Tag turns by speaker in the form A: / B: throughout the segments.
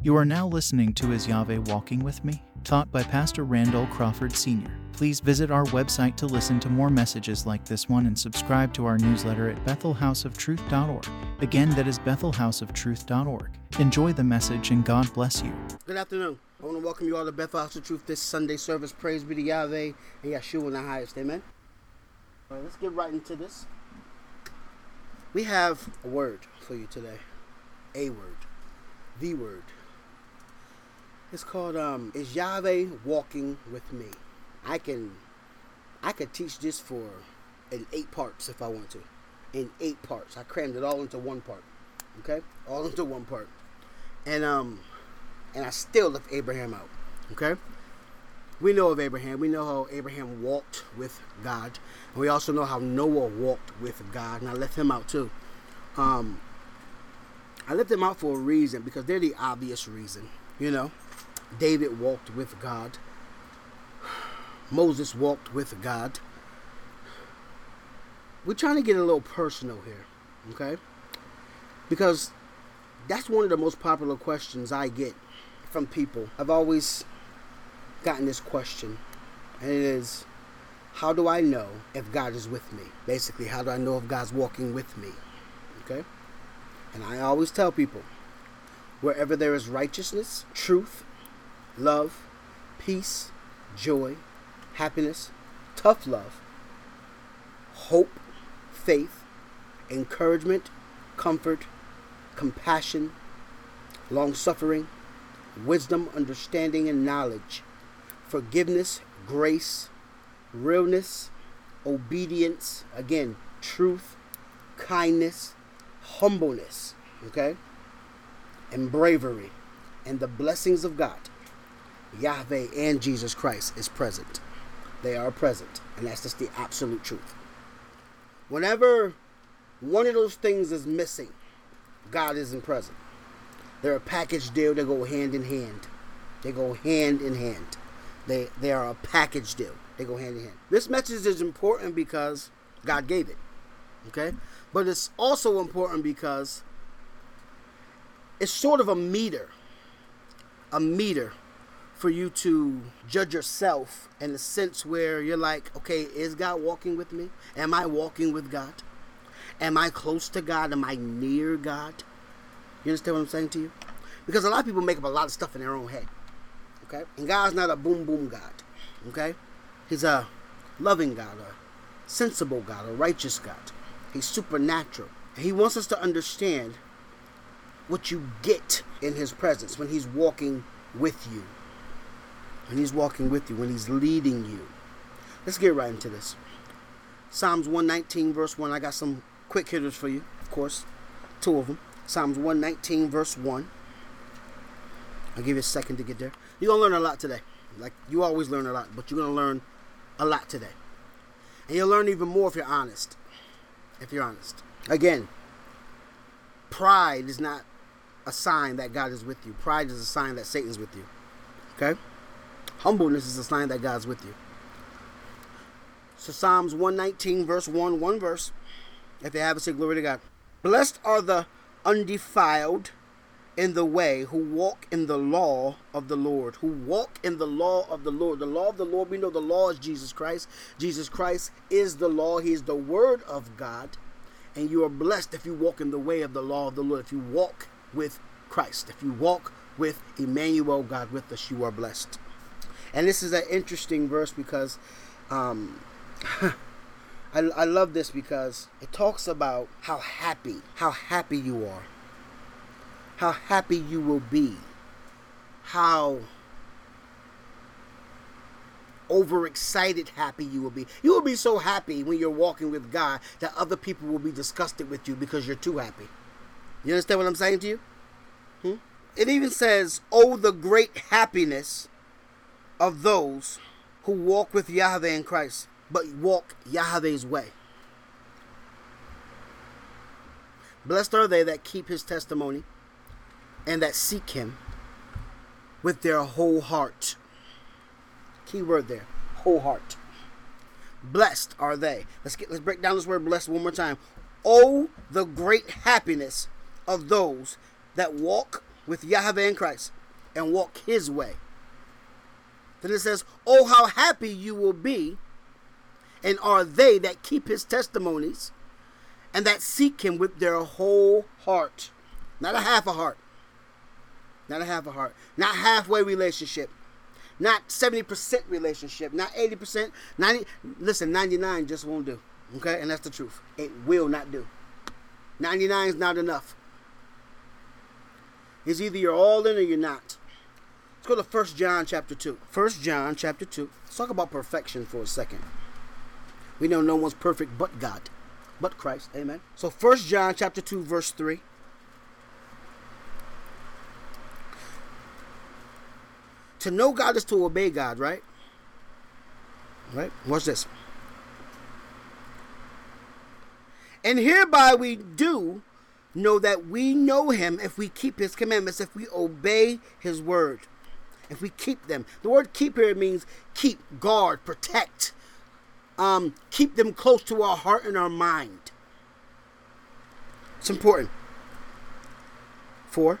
A: You are now listening to Is Yahweh Walking With Me? taught by Pastor Randall Crawford Sr. Please visit our website to listen to more messages like this one and subscribe to our newsletter at bethelhouseoftruth.org. Again, that is bethelhouseoftruth.org. Enjoy the message and God bless you.
B: Good afternoon. I want to welcome you all to Bethel House of Truth this Sunday service. Praise be to Yahweh and Yeshua in the highest. Amen. All right, let's get right into this. We have a word for you today. A word. The word. It's called um Is Yahweh Walking With Me? I can I could teach this for in eight parts if I want to. In eight parts. I crammed it all into one part. Okay? All into one part. And um and I still left Abraham out. Okay? We know of Abraham. We know how Abraham walked with God. And we also know how Noah walked with God. And I left him out too. Um I left them out for a reason because they're the obvious reason, you know. David walked with God. Moses walked with God. We're trying to get a little personal here, okay? Because that's one of the most popular questions I get from people. I've always gotten this question, and it is how do I know if God is with me? Basically, how do I know if God's walking with me? Okay? And I always tell people wherever there is righteousness, truth, love, peace, joy, happiness, tough love, hope, faith, encouragement, comfort, compassion, long suffering, wisdom, understanding, and knowledge, forgiveness, grace, realness, obedience, again, truth, kindness, humbleness, okay, and bravery, and the blessings of God Yahweh and Jesus Christ is present. They are present. And that's just the absolute truth. Whenever one of those things is missing, God isn't present. They're a package deal, they go hand in hand. They go hand in hand. They they are a package deal. They go hand in hand. This message is important because God gave it. Okay? But it's also important because it's sort of a meter. A meter for you to judge yourself in the sense where you're like, okay, is God walking with me? Am I walking with God? Am I close to God? Am I near God? You understand what I'm saying to you? Because a lot of people make up a lot of stuff in their own head. Okay? And God's not a boom boom God. Okay? He's a loving God, a sensible God, a righteous God. He's supernatural. He wants us to understand what you get in his presence when he's walking with you when He's walking with you, when He's leading you. Let's get right into this. Psalms 119, verse 1. I got some quick hitters for you, of course, two of them. Psalms 119, verse 1. I'll give you a second to get there. You're going to learn a lot today. Like you always learn a lot, but you're going to learn a lot today. And you'll learn even more if you're honest. If you're honest. Again, pride is not a sign that God is with you. Pride is a sign that Satan's with you. Okay? Humbleness is a sign that God's with you. So Psalms 119, verse 1, one verse. If you have it, say glory to God. Blessed are the undefiled in the way who walk in the law of the Lord. Who walk in the law of the Lord. The law of the Lord, we know the law is Jesus Christ. Jesus Christ is the law. He is the word of God. And you are blessed if you walk in the way of the law of the Lord. If you walk with Christ. If you walk with Emmanuel, God with us, you are blessed. And this is an interesting verse because um, I, I love this because it talks about how happy, how happy you are, how happy you will be, how overexcited happy you will be. You will be so happy when you're walking with God that other people will be disgusted with you because you're too happy. You understand what I'm saying to you? Hmm? It even says, Oh, the great happiness of those who walk with Yahweh in Christ, but walk Yahweh's way. Blessed are they that keep his testimony and that seek him with their whole heart. Key word there, whole heart. Blessed are they. Let's get let's break down this word blessed one more time. Oh, the great happiness of those that walk with Yahweh in Christ and walk his way. Then it says, Oh, how happy you will be, and are they that keep his testimonies and that seek him with their whole heart. Not a half a heart. Not a half a heart. Not halfway relationship. Not 70% relationship. Not 80%. 90 listen, 99 just won't do. Okay? And that's the truth. It will not do. 99 is not enough. It's either you're all in or you're not. Go to 1 John chapter 2. 1 John chapter 2. Let's talk about perfection for a second. We know no one's perfect but God, but Christ. Amen. So 1 John chapter 2 verse 3. To know God is to obey God, right? Right? Watch this. And hereby we do know that we know him if we keep his commandments, if we obey his word, if we keep them. The word keep here means keep, guard, protect, um, keep them close to our heart and our mind. It's important. Four.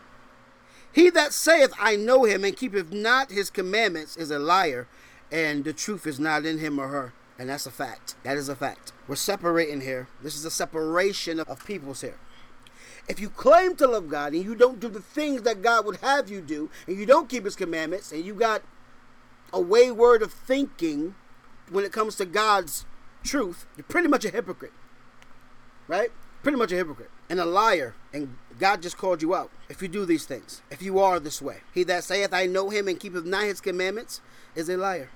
B: He that saith, I know him, and keepeth not his commandments, is a liar, and the truth is not in him or her. And that's a fact. That is a fact. We're separating here. This is a separation of peoples here. If you claim to love God and you don't do the things that God would have you do, and you don't keep his commandments, and you got a wayward of thinking when it comes to God's truth, you're pretty much a hypocrite. Right? Pretty much a hypocrite. And a liar. And God just called you out. If you do these things, if you are this way, he that saith, I know him and keepeth not his commandments, is a liar.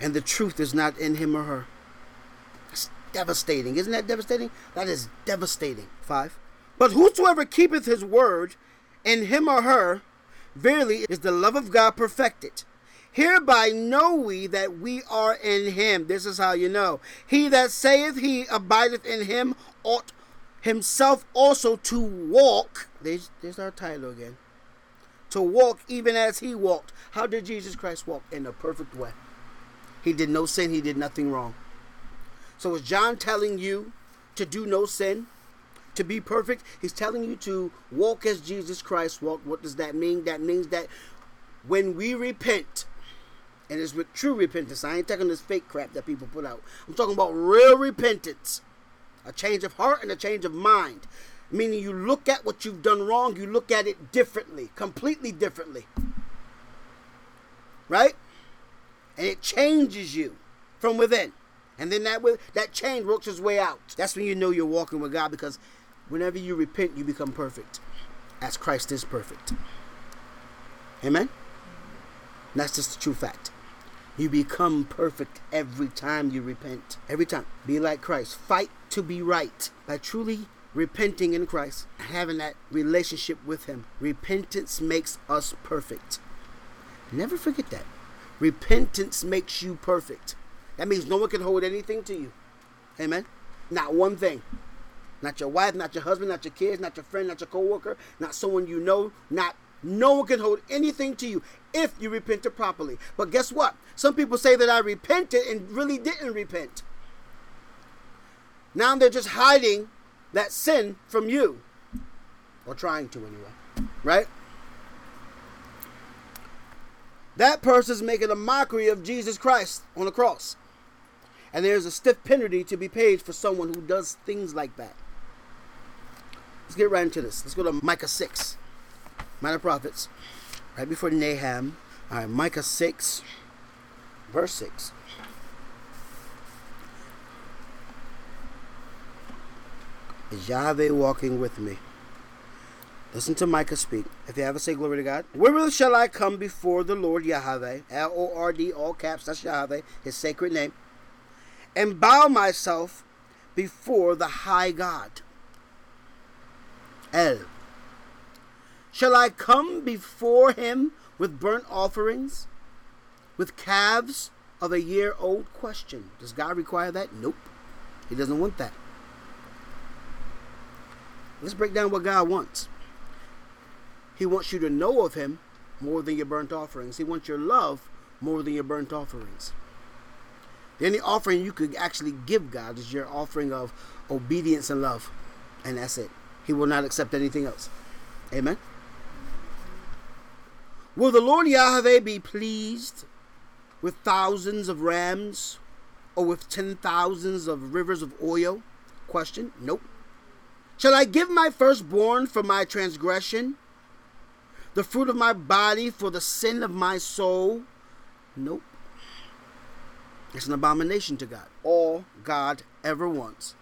B: And the truth is not in him or her. Devastating. Isn't that devastating? That is devastating. Five. But whosoever keepeth his word, in him or her, verily is the love of God perfected. Hereby know we that we are in him. This is how you know. He that saith he abideth in him ought himself also to walk. There's, there's our title again. To walk even as he walked. How did Jesus Christ walk? In a perfect way. He did no sin, he did nothing wrong. So is John telling you to do no sin? To be perfect? He's telling you to walk as Jesus Christ walked. What does that mean? That means that when we repent, and it's with true repentance. I ain't talking this fake crap that people put out. I'm talking about real repentance. A change of heart and a change of mind. Meaning you look at what you've done wrong, you look at it differently, completely differently. Right? And it changes you from within. And then that that change works its way out. That's when you know you're walking with God because whenever you repent, you become perfect. As Christ is perfect. Amen? That's just the true fact. You become perfect every time you repent. Every time. Be like Christ. Fight to be right by truly repenting in Christ, having that relationship with Him. Repentance makes us perfect. Never forget that. Repentance makes you perfect. That means no one can hold anything to you. Amen. Not one thing. Not your wife, not your husband, not your kids, not your friend, not your coworker, not someone you know, not no one can hold anything to you if you repented properly. But guess what? Some people say that I repented and really didn't repent. Now they're just hiding that sin from you. Or trying to anyway. Right? That person's making a mockery of Jesus Christ on the cross. And there's a stiff penalty to be paid for someone who does things like that. Let's get right into this. Let's go to Micah 6. Minor Prophets, right before Nahum. All right, Micah 6, verse 6. Is Yahweh walking with me? Listen to Micah speak. If you ever say glory to God. Where shall I come before the Lord Yahweh? L O R D, all caps, that's Yahweh, his sacred name. And bow myself before the high God. El. Shall I come before him with burnt offerings, with calves of a year old? Question. Does God require that? Nope. He doesn't want that. Let's break down what God wants. He wants you to know of him more than your burnt offerings. He wants your love more than your burnt offerings. The only offering you could actually give God is your offering of obedience and love. And that's it. He will not accept anything else. Amen. Will the Lord Yahweh be pleased with thousands of rams or with ten thousands of rivers of oil? Question. Nope. Shall I give my firstborn for my transgression? The fruit of my body for the sin of my soul? Nope. It's an abomination to God. All God ever wants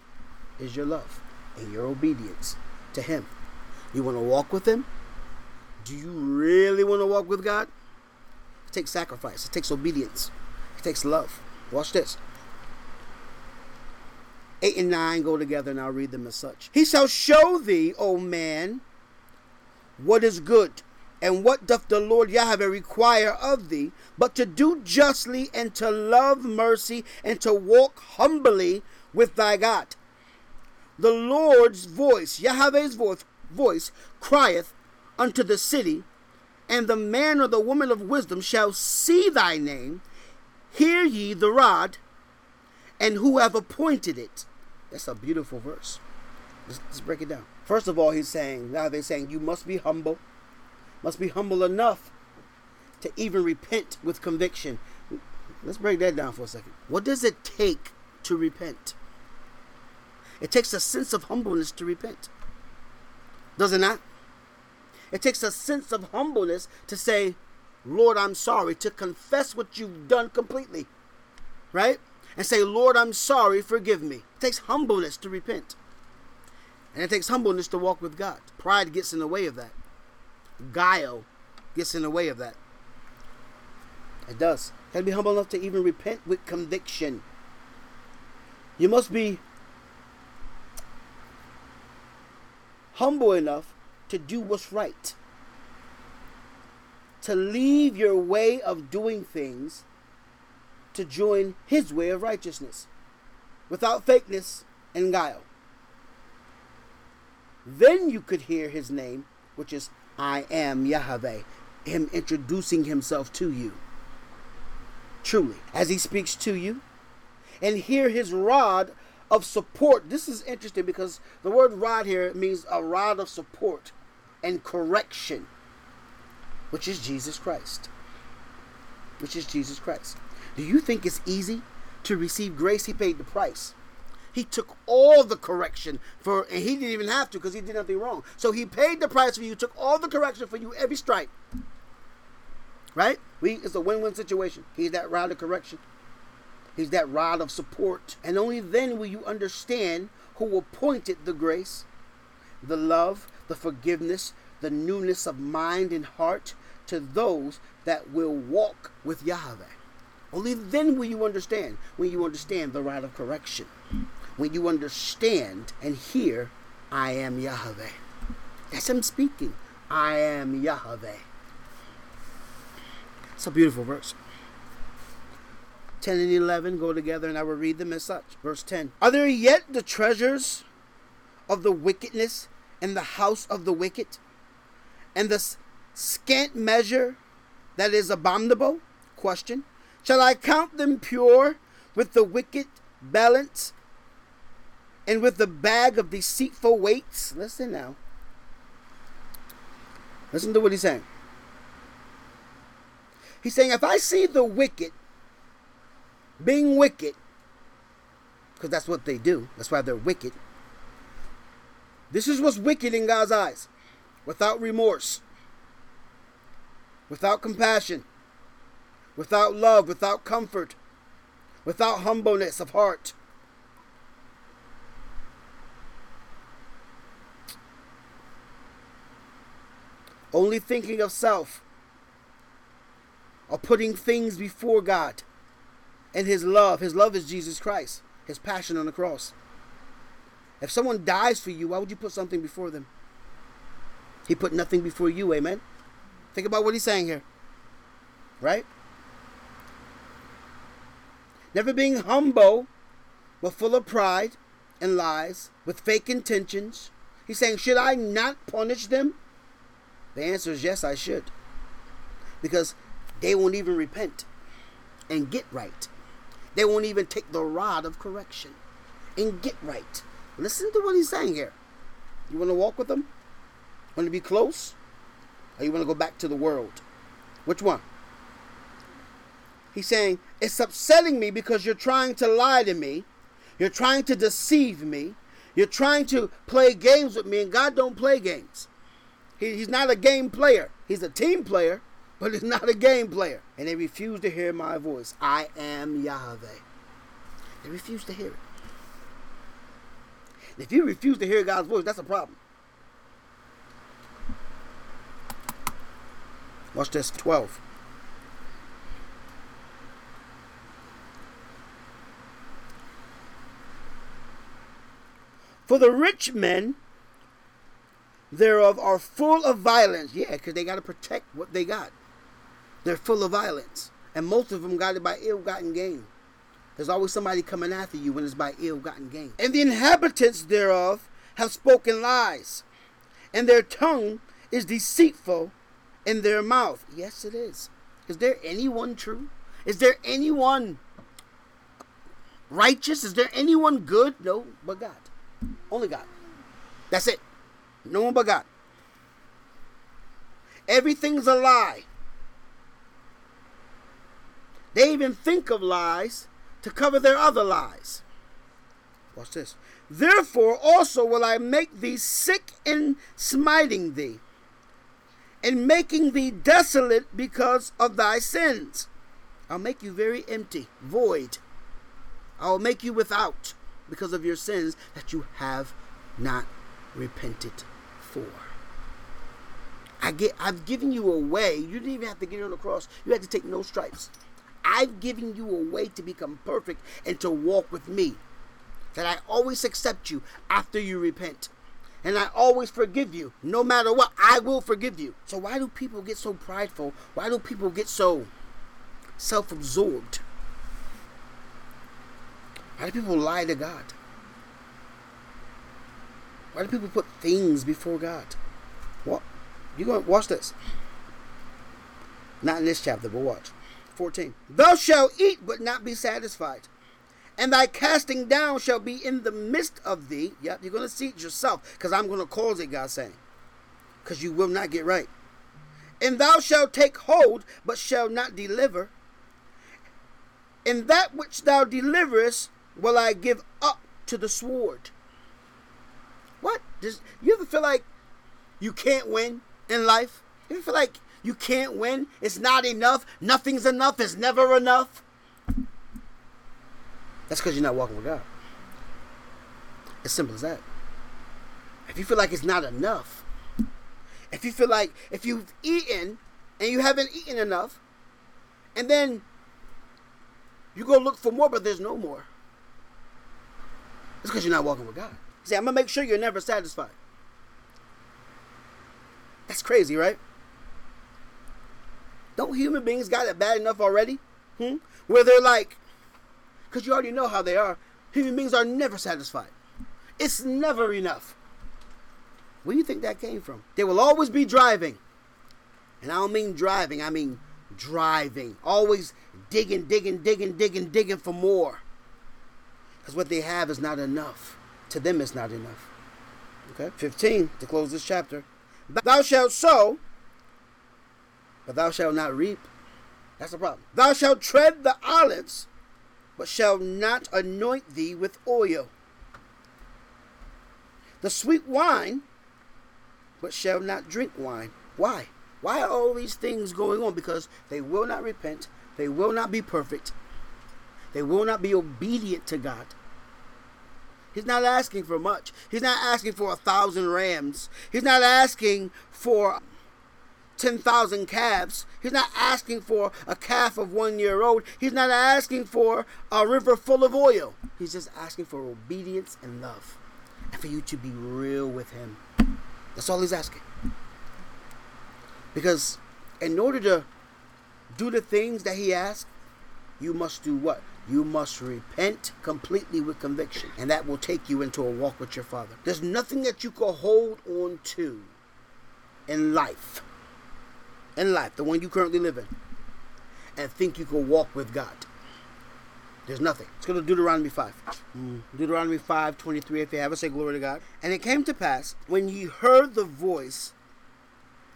B: is your love and your obedience to Him. You want to walk with Him? Do you really want to walk with God? It takes sacrifice, it takes obedience, it takes love. Watch this. 8 and 9 go together, and I'll read them as such. He shall show thee, O man, what is good, and what doth the Lord Yahweh require of thee, but to do justly, and to love mercy, and to walk humbly with thy God. The Lord's voice, Yahweh's voice, voice crieth unto the city, and the man or the woman of wisdom shall see thy name. Hear ye the rod, and who have appointed it. That's a beautiful verse. Let's, let's break it down. First of all, he's saying, now they're saying, you must be humble, must be humble enough to even repent with conviction. Let's break that down for a second. What does it take to repent? It takes a sense of humbleness to repent. Does it not? It takes a sense of humbleness to say, Lord, I'm sorry, to confess what you've done completely. Right? and say, Lord, I'm sorry, forgive me. It takes humbleness to repent. And it takes humbleness to walk with God. Pride gets in the way of that. Guile gets in the way of that. It does. You gotta be humble enough to even repent with conviction. You must be humble enough to do what's right. To leave your way of doing things to join his way of righteousness without fakeness and guile. Then you could hear his name, which is I am Yahweh, him introducing himself to you. Truly, as he speaks to you, and hear his rod of support. This is interesting because the word rod here means a rod of support and correction, which is Jesus Christ. Which is Jesus Christ. Do you think it's easy to receive grace? He paid the price. He took all the correction for, and he didn't even have to because he did nothing wrong. So he paid the price for you, took all the correction for you, every stripe. Right? We it's a win-win situation. He's that rod of correction. He's that rod of support. And only then will you understand who appointed the grace, the love, the forgiveness, the newness of mind and heart to those that will walk with Yahweh. Only then will you understand. When you understand the rod of correction. When you understand and hear, I am Yahweh. That's him speaking. I am Yahweh. It's a beautiful verse. 10 and 11 go together, and I will read them as such. Verse 10 Are there yet the treasures of the wickedness in the house of the wicked, and the scant measure that is abominable? Question. Shall I count them pure with the wicked balance and with the bag of deceitful weights? Listen now. Listen to what he's saying. He's saying, if I see the wicked being wicked, because that's what they do, that's why they're wicked. This is what's wicked in God's eyes without remorse, without compassion, without love, without comfort, without humbleness of heart. Only thinking of self, or putting things before God and His love. His love is Jesus Christ, His passion on the cross. If someone dies for you, why would you put something before them? He put nothing before you, amen? Think about what he's saying here. Right? never being humble, but full of pride and lies, with fake intentions. He's saying, Should I not punish them? The answer is yes, I should. Because they won't even repent and get right. They won't even take the rod of correction and get right. Listen to what he's saying here. You want to walk with them? Want to be close? Or you want to go back to the world? Which one? He's saying, It's upsetting me because you're trying to lie to me. You're trying to deceive me. You're trying to play games with me, and God don't play games. He, he's not a game player. He's a team player, but he's not a game player. And they refuse to hear my voice. I am Yahweh. They refuse to hear it. And if you refuse to hear God's voice, that's a problem. Watch this 12. For the rich men thereof are full of violence. Yeah, because they got to protect what they got. They're full of violence. And most of them got it by ill gotten gain. There's always somebody coming after you when it's by ill gotten gain. And the inhabitants thereof have spoken lies, and their tongue is deceitful in their mouth. Yes, it is. Is there anyone true? Is there anyone righteous? Is there anyone good? No, but God. Only God. That's it. No one but God. Everything's a lie. They even think of lies to cover their other lies. Watch this. Therefore also will I make thee sick in smiting thee, and making thee desolate because of thy sins. I'll make you very empty, void. I will make you without because of your sins that you have not repented for. I get I've given you a way. You didn't even have to get on the cross. You had to take no stripes. I've given you a way to become perfect and to walk with me. That I always accept you after you repent. And I always forgive you. No matter what, I will forgive you. So why do people get so prideful? Why do people get so self-absorbed? Why do people lie to God? Why do people put things before God? What? You go watch this. Not in this chapter, but watch. 14. Thou shalt eat but not be satisfied. And thy casting down shall be in the midst of thee. Yep, you're going to see it yourself because I'm going to cause it, God saying. Because you will not get right. And thou shalt take hold but shall not deliver. And that which thou deliverest will I give up to the sword. What? Does you ever feel like you can't win in life? You ever feel like you can't win? It's not enough. Nothing's enough. It's never enough. That's because you're not walking with God. As simple as that. If you feel like it's not enough, if you feel like if you've eaten and you haven't eaten enough, and then you go look for more, but there's no more. It's because you're not walking with God. See, I'm gonna make sure you're never satisfied. That's crazy, right? Don't human beings got it bad enough already? Hmm? Where they're like, because you already know how they are. Human beings are never satisfied. It's never enough. Where do you think that came from? They will always be driving. And I don't mean driving, I mean driving. Always digging, digging, digging, digging, digging for more. Because what they have is not enough. To them, is not enough. Okay? 15, to close this chapter. Thou shalt sow, but thou shalt not reap. That's the problem. Thou shalt tread the olives, but shalt not anoint thee with oil. The sweet wine, but shall not drink wine. Why? Why are all these things going on? Because they will not repent, they will not be perfect, they will not be obedient to God. He's not asking for much. He's not asking for a thousand rams. He's not asking for 10,000 calves. He's not asking for a calf of one year old. He's not asking for a river full of oil. He's just asking for obedience and love. And for you to be real with Him. That's all He's asking. Because in order to do the things that He asks, you must do what? You must repent completely with conviction, and that will take you into a walk with your Father. There's nothing that you can hold on to in life, in life, the one you currently live in, and think you can walk with God. There's nothing. Let's go to Deuteronomy 5. Mm. Deuteronomy 5 23, if you have it, say glory to God. And it came to pass, when ye heard the voice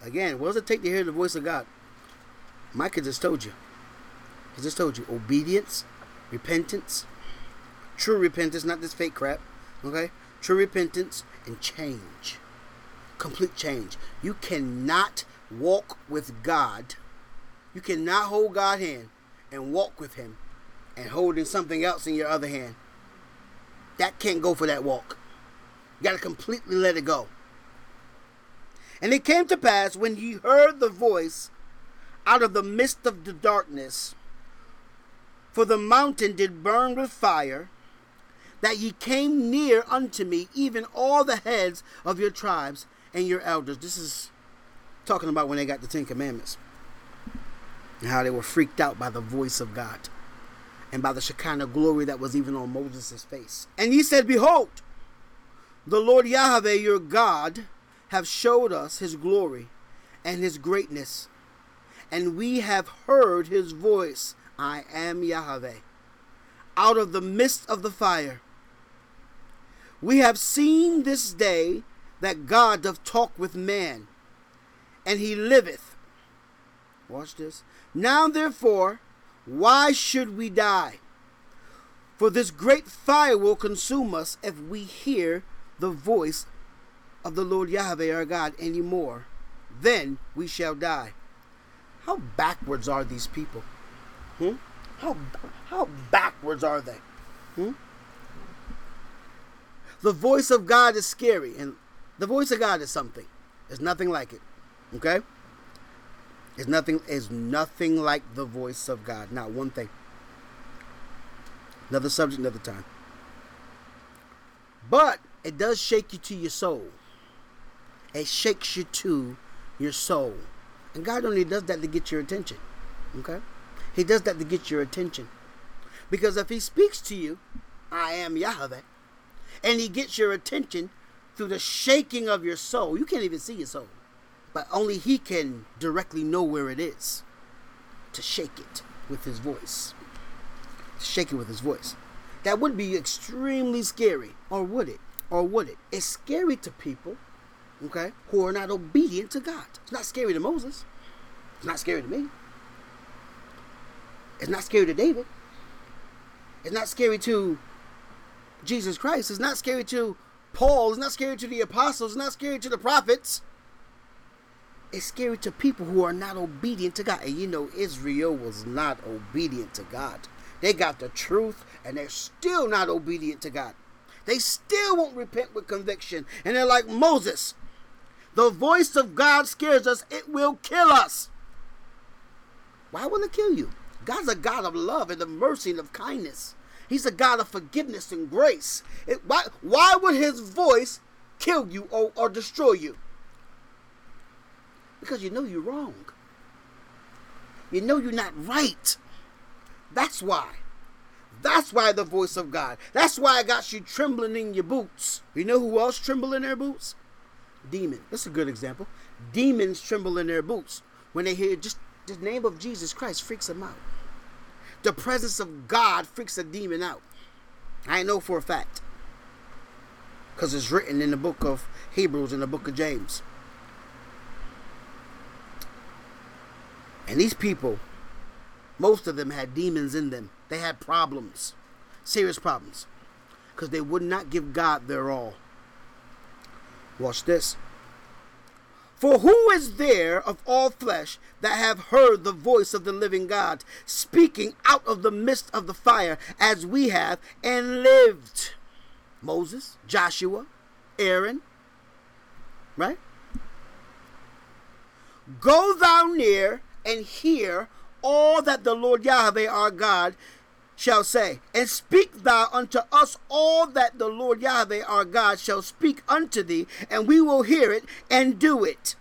B: Again, what does it take to hear the voice of God? Micah just told you. He just told you obedience, repentance, true repentance, not this fake crap. Okay? True repentance and change. Complete change. You cannot walk with God. You cannot hold God's hand and walk with Him and holding something else in your other hand. That can't go for that walk. You got to completely let it go. And it came to pass when ye heard the voice out of the midst of the darkness, for the mountain did burn with fire, that ye came near unto me, even all the heads of your tribes and your elders. This is talking about when they got the Ten Commandments and how they were freaked out by the voice of God and by the Shekinah glory that was even on Moses' face. And ye said, Behold, the Lord Yahweh your God have showed us his glory and his greatness, and we have heard his voice. I am Yahweh. Out of the midst of the fire. We have seen this day that God doth talk with man, and he liveth. Watch this. Now therefore, why should we die? For this great fire will consume us if we hear the voice of the Lord Yahweh our God any more. Then we shall die. How backwards are these people? Hmm? How, how backwards are they? Hmm? The voice of God is scary, and the voice of God is something. There's nothing like it. Okay? Is nothing is nothing like the voice of God. Not one thing. Another subject, another time. But it does shake you to your soul. It shakes you to your soul. And God only does that to get your attention. Okay? He does that to get your attention. Because if He speaks to you, I am Yahweh, and He gets your attention through the shaking of your soul, you can't even see your soul. But only He can directly know where it is to shake it with His voice. To shake it with His voice. That would be extremely scary. Or would it? Or would it? It's scary to people, okay, who are not obedient to God. It's not scary to Moses. It's not scary to me. It's not scary to David. It's not scary to Jesus Christ. It's not scary to Paul. It's not scary to the apostles. It's not scary to the prophets. It's scary to people who are not obedient to God. And you know, Israel was not obedient to God. They got the truth and they're still not obedient to God. They still won't repent with conviction. And they're like Moses. The voice of God scares us, it will kill us. Why will it kill you? God's a God of love and of mercy and of kindness. He's a God of forgiveness and grace. It, why, why would his voice kill you or, or destroy you? Because you know you're wrong. You know you're not right. That's why. That's why the voice of God. That's why I got you trembling in your boots. You know who else tremble in their boots? Demon. That's a good example. Demons tremble in their boots when they hear just the name of Jesus Christ freaks them out. The presence of God freaks a demon out. I know for a fact. Because it's written in the book of Hebrews and the book of James. And these people, most of them had demons in them. They had problems, serious problems, because they would not give God their all. Watch this. For who is there of all flesh that have heard the voice of the living God speaking out of the midst of the fire as we have and lived? Moses, Joshua, Aaron, right? Go thou near and hear all that the Lord Yahweh our God shall say, and speak thou unto us all that the Lord Yahweh our God shall speak unto thee, and we will hear it and do it.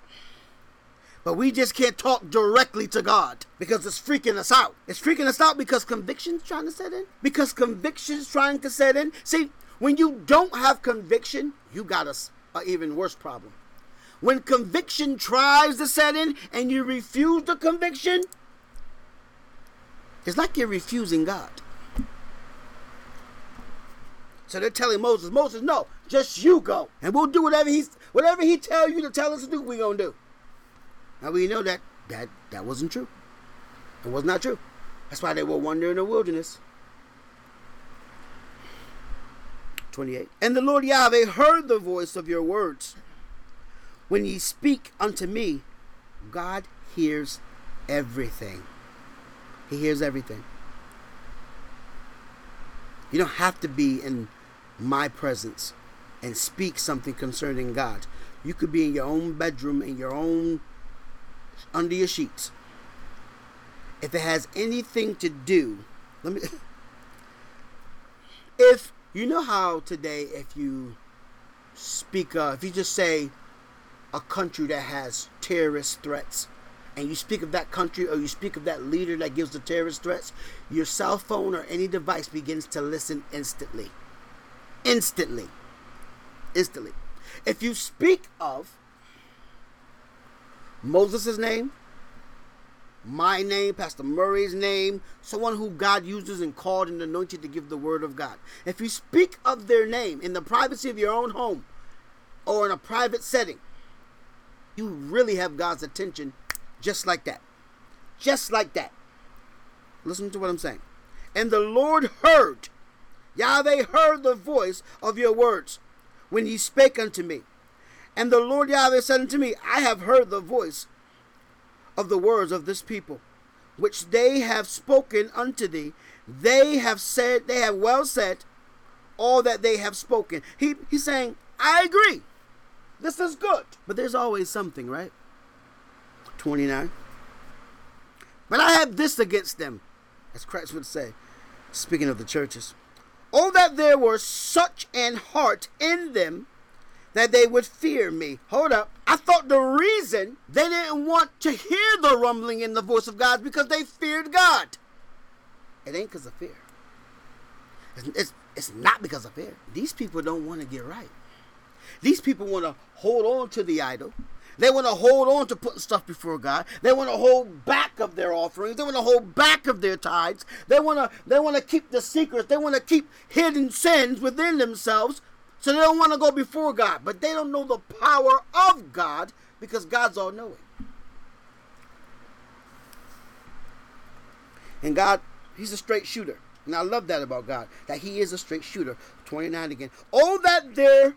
B: But we just can't talk directly to God because it's freaking us out. It's freaking us out because conviction's trying to set in. Because conviction's trying to set in. See, when you don't have conviction, you got a, even worse problem. When conviction tries to set in and you refuse the conviction, it's like you're refusing God. So they're telling Moses, Moses, no, just you go, and we'll do whatever he's whatever he tell you to tell us to do. We gonna do. Now we know that that that wasn't true. It was not true. That's why they were wandering in the wilderness. 28. And the Lord Yahweh heard the voice of your words. When ye speak unto me, God hears everything. He hears everything. You don't have to be in my presence and speak something concerning God. You could be in your own bedroom, in your own, under your sheets. If it has anything to do, let me. If you know how today, if you speak, uh, if you just say a country that has terrorist threats, and you speak of that country or you speak of that leader that gives the terrorist threats, your cell phone or any device begins to listen instantly. Instantly. Instantly. If you speak of Moses' name, my name, Pastor Murray's name, someone who God uses and called and anointed to give the word of God. If you speak of their name in the privacy of your own home or in a private setting, you really have God's attention just like that. Just like that. Listen to what I'm saying. And the Lord heard, Yahweh heard the voice of your words when ye spake unto me. And the Lord Yahweh said unto me, I have heard the voice of the words of this people, which they have spoken unto thee. They have said, they have well said all that they have spoken. He, he's saying, I agree. This is good. But there's always something, right? 29. But I have this against them, as Christ would say, speaking of the churches. Oh, that there were such an heart in them that they would fear me. Hold up. I thought the reason they didn't want to hear the rumbling in the voice of God is because they feared God. It ain't because of fear. It's, it's, it's not because of fear. These people don't want to get right. These people want to hold on to the idol. They want to hold on to putting stuff before God. They want to hold back of their offerings. They want to hold back of their tithes. They want to they want to keep the secrets. They want to keep hidden sins within themselves. So they don't want to go before God, but they don't know the power of God because God's all knowing. And God, He's a straight shooter. And I love that about God, that He is a straight shooter. 29 again. Oh, that there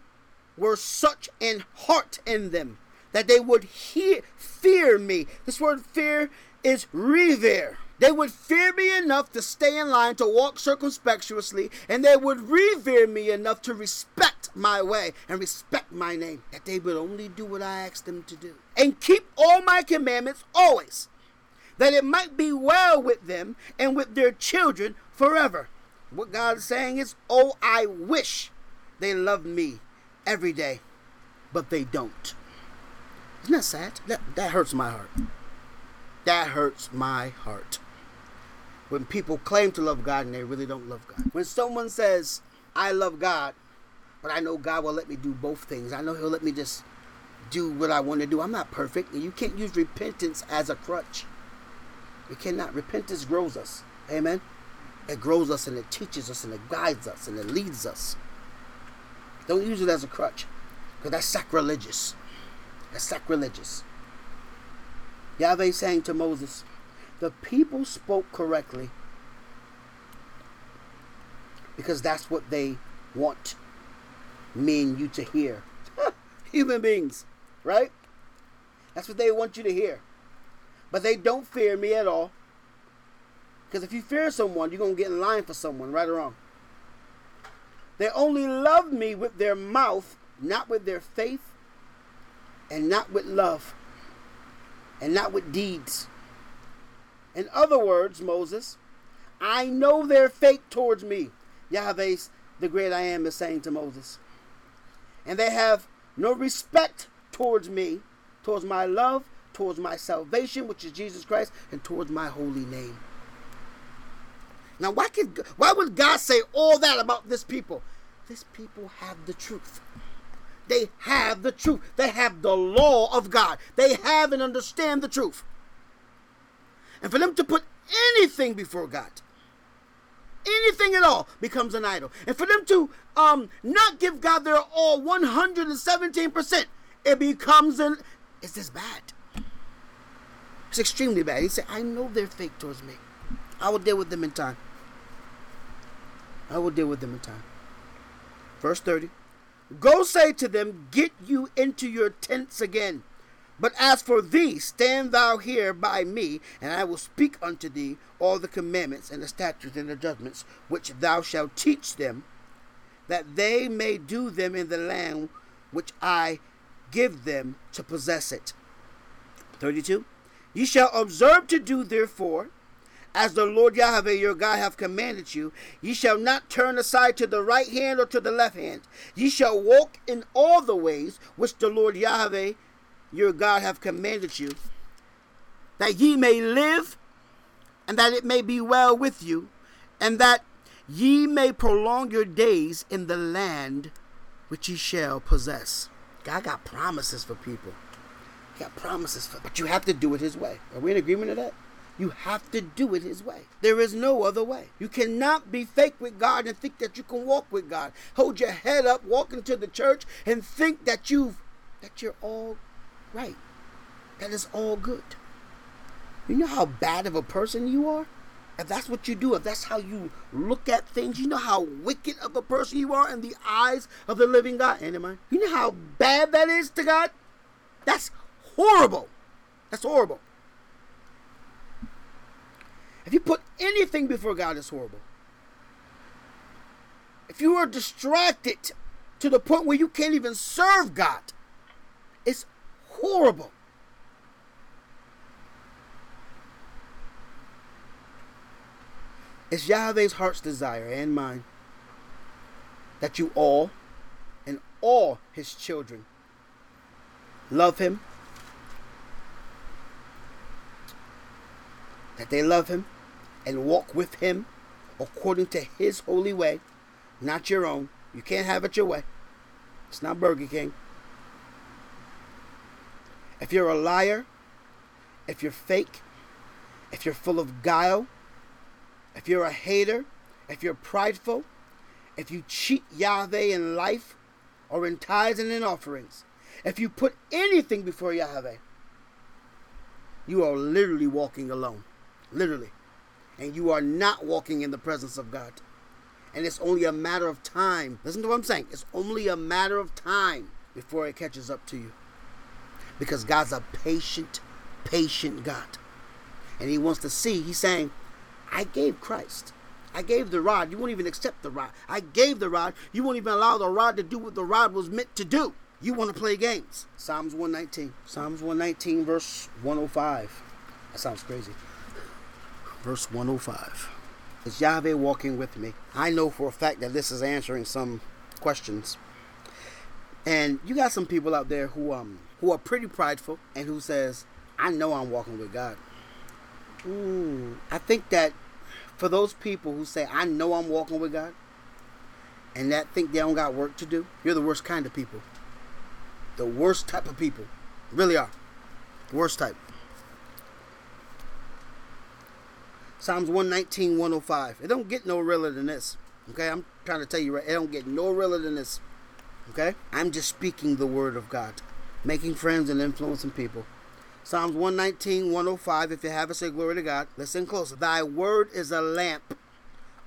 B: were such an heart in them that they would hear, fear me. This word fear is revere. They would fear me enough to stay in line, to walk circumspectuously, and they would revere me enough to respect my way and respect my name, that they would only do what I asked them to do. And keep all my commandments always, that it might be well with them and with their children forever. What God is saying is, oh, I wish they loved me every day, but they don't. Isn't that sad? That, that hurts my heart. That hurts my heart. When people claim to love God and they really don't love God. When someone says, I love God, but I know God will let me do both things. I know He'll let me just do what I want to do. I'm not perfect, and you can't use repentance as a crutch. We cannot. Repentance grows us. Amen. It grows us and it teaches us and it guides us and it leads us. Don't use it as a crutch because that's sacrilegious. That's sacrilegious. Yahweh saying to Moses, the people spoke correctly because that's what they want me and you to hear. Human beings, right? That's what they want you to hear. But they don't fear me at all. Because if you fear someone, you're going to get in line for someone, right or wrong. They only love me with their mouth, not with their faith, and not with love, and not with deeds. In other words, Moses, I know they're fake towards me. Yahweh, the great I am, is saying to Moses. And they have no respect towards me, towards my love, towards my salvation, which is Jesus Christ, and towards my holy name. Now, why, could, why would God say all that about this people? This people have the truth. They have the truth. They have the law of God. They have and understand the truth. And for them to put anything before God, anything at all, becomes an idol. And for them to um, not give God their all 117%, it becomes an. Is this bad? It's extremely bad. He said, I know they're fake towards me. I will deal with them in time. I will deal with them in time. Verse 30. Go say to them, Get you into your tents again. But as for thee, stand thou here by me, and I will speak unto thee all the commandments and the statutes and the judgments which thou shalt teach them, that they may do them in the land which I give them to possess it. 32. Ye shall observe to do therefore as the Lord Yahweh your God hath commanded you. Ye shall not turn aside to the right hand or to the left hand. Ye shall walk in all the ways which the Lord Yahweh your God hath commanded you, that ye may live, and that it may be well with you, and that ye may prolong your days in the land which ye shall possess. God got promises for people. He got promises for, but you have to do it His way. Are we in agreement of that? You have to do it His way. There is no other way. You cannot be fake with God and think that you can walk with God. Hold your head up, walk into the church, and think that you've that you're all right. That is all good. You know how bad of a person you are? If that's what you do, if that's how you look at things, you know how wicked of a person you are in the eyes of the living God. And am You know how bad that is to God? That's horrible. That's horrible. If you put anything before God, it's horrible. If you are distracted to the point where you can't even serve God, it's horrible. It's Yahweh's heart's desire and mine that you all and all his children love him, that they love him and walk with him according to his holy way, not your own. You can't have it your way. It's not Burger King. If you're a liar, if you're fake, if you're full of guile, if you're a hater, if you're prideful, if you cheat Yahweh in life or in tithes and in offerings, if you put anything before Yahweh, you are literally walking alone. Literally. And you are not walking in the presence of God. And it's only a matter of time. Listen to what I'm saying. It's only a matter of time before it catches up to you. Because God's a patient, patient God. And He wants to see, He's saying, I gave Christ. I gave the rod. You won't even accept the rod. I gave the rod. You won't even allow the rod to do what the rod was meant to do. You want to play games. Psalms 119. Psalms 119, verse 105. That sounds crazy. Verse 105. Is Yahweh walking with me? I know for a fact that this is answering some questions. And you got some people out there who um who are pretty prideful and who says, I know I'm walking with God. Mm, I think that for those people who say, I know I'm walking with God, and that think they don't got work to do, you're the worst kind of people. The worst type of people. Really are. worst type. Psalms 119, 105. It don't get no realer than this. Okay, I'm trying to tell you right. It don't get no realer than this. Okay, I'm just speaking the word of God, making friends and influencing people. Psalms 119, 105. If you have it, say glory to God. Listen close. Thy word is a lamp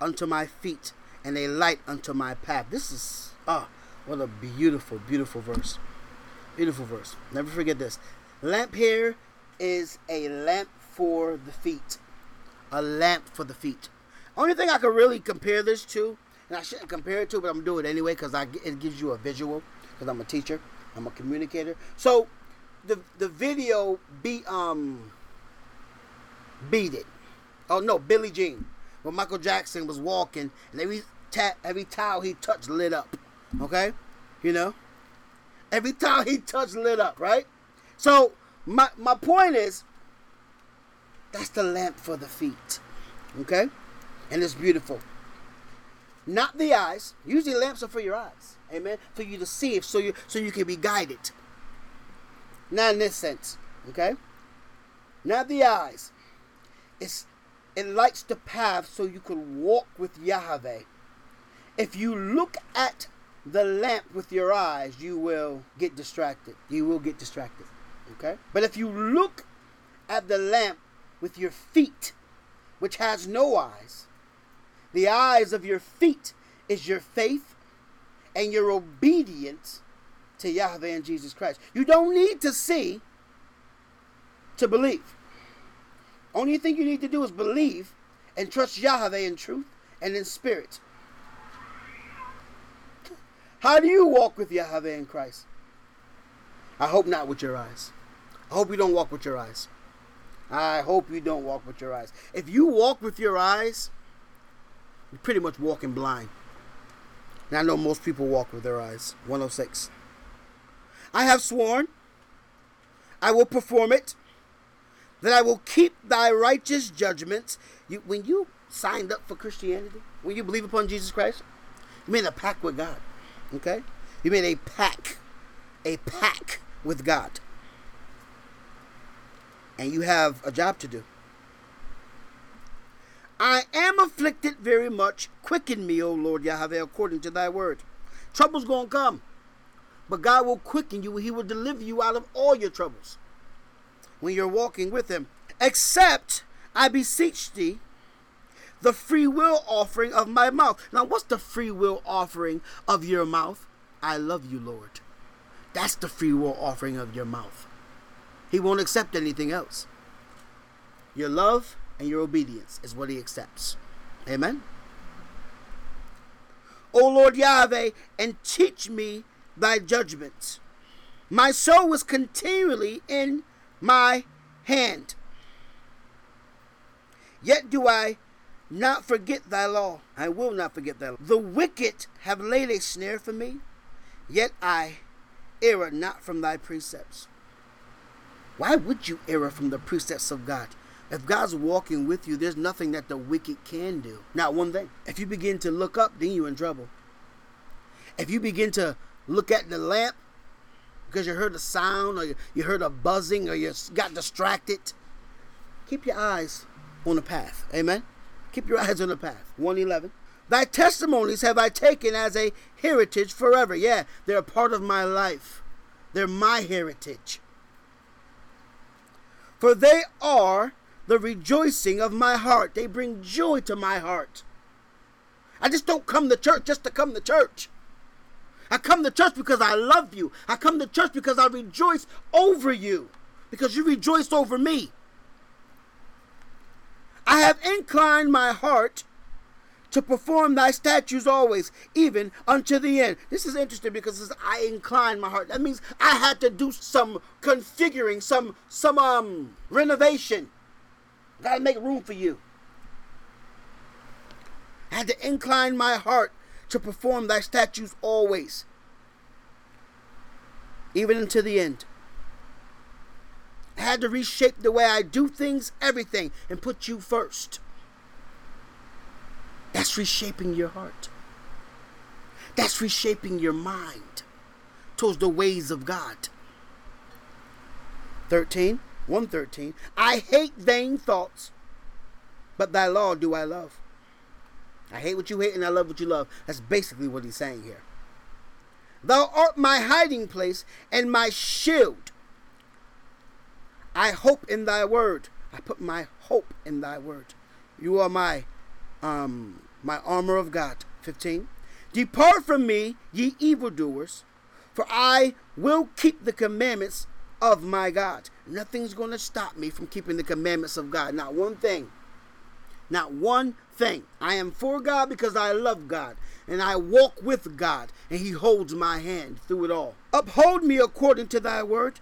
B: unto my feet and a light unto my path. This is, ah, oh, what a beautiful, beautiful verse. Beautiful verse. Never forget this. Lamp here is a lamp for the feet. A lamp for the feet. Only thing I could really compare this to, and I shouldn't compare it to, but I'm doing it anyway because I it gives you a visual. Because I'm a teacher, I'm a communicator. So the the video beat um beat it. Oh no, Billie Jean. When Michael Jackson was walking and every tap every towel he touched lit up. Okay? You know? Every towel he touched lit up, right? So my my point is that's the lamp for the feet. Okay? And it's beautiful. Not the eyes. Usually lamps are for your eyes. Amen. For you to see so you so you can be guided. Not in this sense, okay? Not the eyes. It's it lights the path so you can walk with Yahweh. If you look at the lamp with your eyes, you will get distracted. You will get distracted. Okay? But if you look at the lamp with your feet, which has no eyes. The eyes of your feet is your faith and your obedience to Yahweh and Jesus Christ. You don't need to see to believe. Only thing you need to do is believe and trust Yahweh in truth and in spirit. How do you walk with Yahweh in Christ? I hope not with your eyes. I hope you don't walk with your eyes. I hope you don't walk with your eyes. If you walk with your eyes, you're pretty much walking blind. And I know most people walk with their eyes. 106. I have sworn, I will perform it, that I will keep thy righteous judgments. You, when you signed up for Christianity, when you believe upon Jesus Christ, you made a pact with God. Okay? You made a pact, a pact with God. And you have a job to do. I am afflicted very much. Quicken me, O Lord Yahweh, according to thy word. Trouble's going to come. But God will quicken you. He will deliver you out of all your troubles when you're walking with Him. Except, I beseech thee, the free will offering of my mouth. Now, what's the free will offering of your mouth? I love you, Lord. That's the free will offering of your mouth. He won't accept anything else. Your love and your obedience is what he accepts. Amen. O Lord Yahweh, and teach me thy judgments. My soul was continually in my hand. Yet do I not forget thy law. I will not forget thy law. The wicked have laid a snare for me, yet I err not from thy precepts. Why would you err from the precepts of God? If God's walking with you, there's nothing that the wicked can do. Not one thing. If you begin to look up, then you're in trouble. If you begin to look at the lamp because you heard a sound or you heard a buzzing or you got distracted, keep your eyes on the path. Amen. Keep your eyes on the path. 111. Thy testimonies have I taken as a heritage forever. Yeah, they're a part of my life. They're my heritage. For they are the rejoicing of my heart. They bring joy to my heart. I just don't come to church just to come to church. I come to church because I love you. I come to church because I rejoice over you, because you rejoice over me. I have inclined my heart to perform thy statutes always, even unto the end. This is interesting because I incline my heart. That means I had to do some configuring, some some um renovation Gotta make room for you. I had to incline my heart to perform thy statutes always, even unto the end. I had to reshape the way I do things, everything, and put you first. That's reshaping your heart. That's reshaping your mind towards the ways of God. 13. 113. I hate vain thoughts, but thy law do I love. I hate what you hate and I love what you love. That's basically what he's saying here. Thou art my hiding place and my shield. I hope in thy word. I put my hope in thy word. You are my um my armor of God. 15. Depart from me, ye evildoers, for I will keep the commandments of my God. Nothing's going to stop me from keeping the commandments of God. Not one thing. Not one thing. I am for God because I love God and I walk with God and He holds my hand through it all. Uphold me according to thy word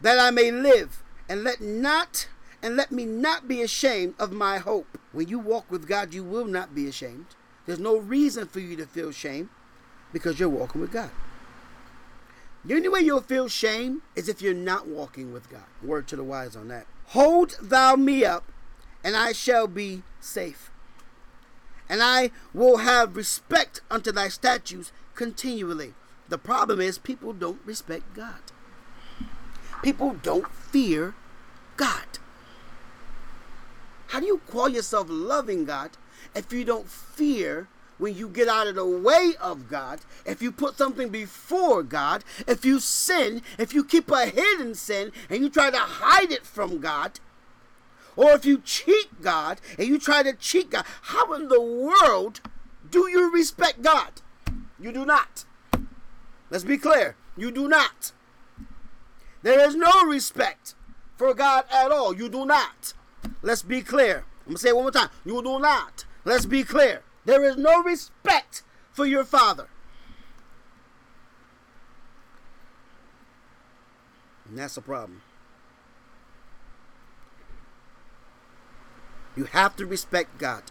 B: that I may live and let not and let me not be ashamed of my hope. When you walk with God, you will not be ashamed. There's no reason for you to feel shame because you're walking with God. The only way you'll feel shame is if you're not walking with God. Word to the wise on that. Hold thou me up, and I shall be safe. And I will have respect unto thy statutes continually. The problem is people don't respect God. People don't fear God. How do you call yourself loving God if you don't fear when you get out of the way of God, if you put something before God, if you sin, if you keep a hidden sin and you try to hide it from God, or if you cheat God and you try to cheat God, how in the world do you respect God? You do not. Let's be clear. You do not. There is no respect for God at all. You do not. Let's be clear. I'm going to say it one more time. You do not. Let's be clear. There is no respect for your Father. And that's a problem. You have to respect God.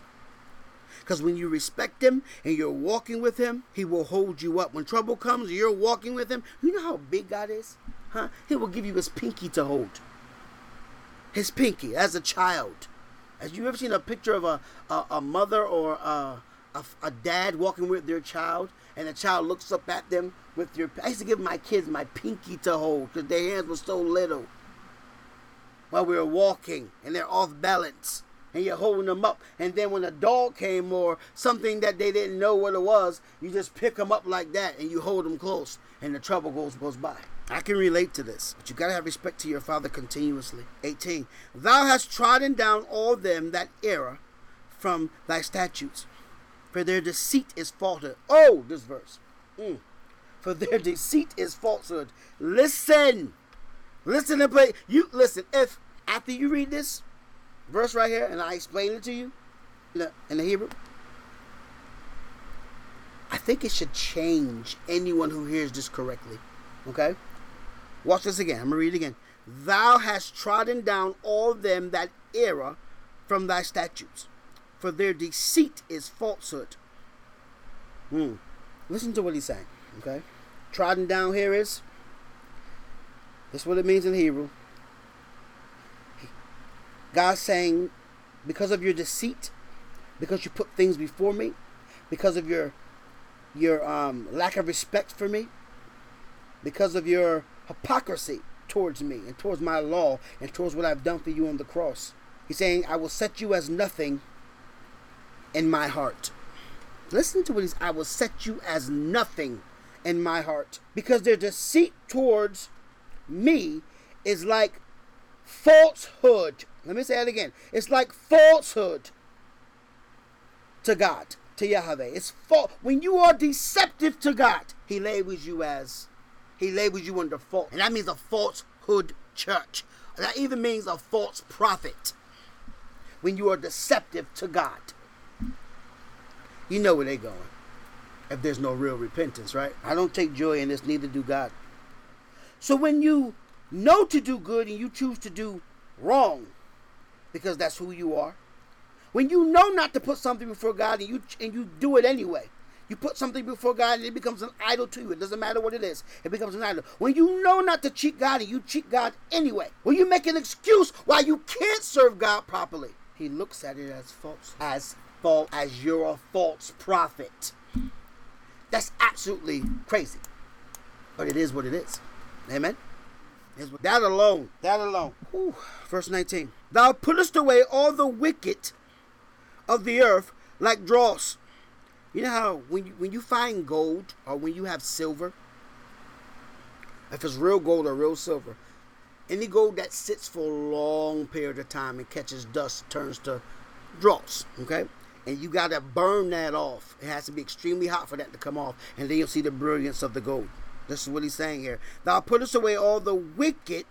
B: Because when you respect Him and you're walking with Him, He will hold you up. When trouble comes, you're walking with Him. You know how big God is? Huh? He will give you His pinky to hold. His pinky as a child. Has you ever seen a picture of a, a, a mother or a, a, a, dad walking with their child and the child looks up at them with your. I used to give my kids my pinky to hold because their hands were so little while we were walking and they're off balance and you're holding them up. And then when a dog came or something that they didn't know what it was, you just pick them up like that and you hold them close and the trouble goes goes by. I can relate to this, but you gotta have respect to your father continuously. 18. Thou hast trodden down all them that err from thy statutes, for their deceit is falsehood. Oh, this verse. Mm. For their deceit is falsehood. Listen. Listen and play. You listen. If after you read this, verse right here, and I explain it to you in the, in the Hebrew, I think it should change anyone who hears this correctly. Okay? Watch this again. I'm going to read it again. Thou hast trodden down all them that err from thy statutes, for their deceit is falsehood. Hmm. Listen to what he's saying. Okay? Trodden down here is. This is what it means in Hebrew. God's saying, because of your deceit, because you put things before me, because of your your um, lack of respect for me, because of your hypocrisy towards me and towards my law and towards what I've done for you on the cross. He's saying, I will set you as nothing in my heart. Listen to what he's I will set you as nothing in my heart. Because their deceit towards me is like falsehood. Let me say it again. It's like falsehood to God, to Yahweh. It's false. When you are deceptive to God, He labels you as, He labels you under false. And that means a falsehood church. That even means a false prophet. When you are deceptive to God, you know where they're going. If there's no real repentance, right? I don't take joy in this, neither do God. So when you know to do good and you choose to do wrong because that's who you are. When you know not to put something before God and you and you do it anyway. You put something before God and it becomes an idol to you. It doesn't matter what it is. It becomes an idol. When you know not to cheat God you cheat God anyway. When you make an excuse why you can't serve God properly. He looks at it as false. As false as you're a false prophet. That's absolutely crazy. But it is what it is. Amen. That alone, that alone. Whew. Verse 19. Thou puttest away all the wicked of the earth like dross. You know how when you, when you find gold or when you have silver, if it's real gold or real silver, any gold that sits for a long period of time and catches dust turns to dross. Okay? And you got to burn that off. It has to be extremely hot for that to come off. And then you'll see the brilliance of the gold. This is what he's saying here. Thou puttest away all the wicked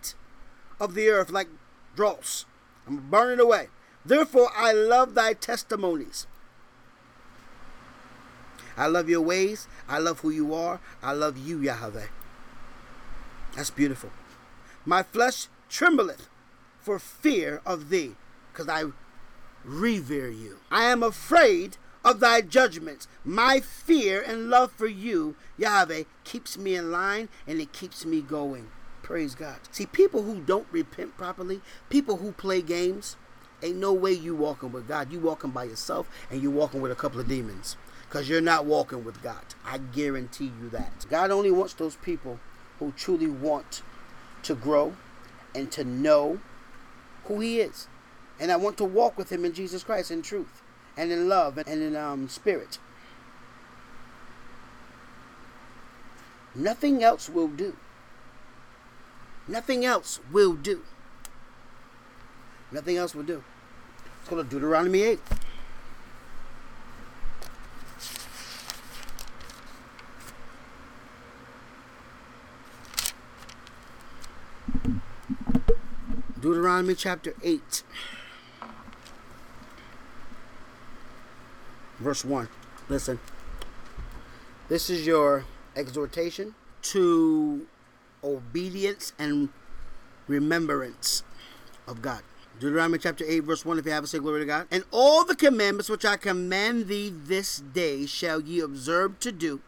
B: of the earth like dross. I'm burning away. Therefore, I love thy testimonies. I love your ways. I love who you are. I love you, Yahweh. That's beautiful. My flesh trembleth for fear of thee, because I revere you. I am afraid of thy judgments. My fear and love for you, Yahweh, keeps me in line and it keeps me going. Praise God. See, people who don't repent properly, people who play games, ain't no way you walking with God. You walking by yourself and you walking with a couple of demons. Because you're not walking with God. I guarantee you that. God only wants those people who truly want to grow and to know who He is. And I want to walk with Him in Jesus Christ in truth and in love and in um, spirit. Nothing else will do. Nothing else will do. Nothing else will do. Let's go to Deuteronomy 8. Deuteronomy chapter 8, verse 1. Listen. This is your exhortation to obedience and remembrance of God. Deuteronomy chapter 8, verse 1, if you have a say glory to God. And all the commandments which I command thee this day shall ye observe to do,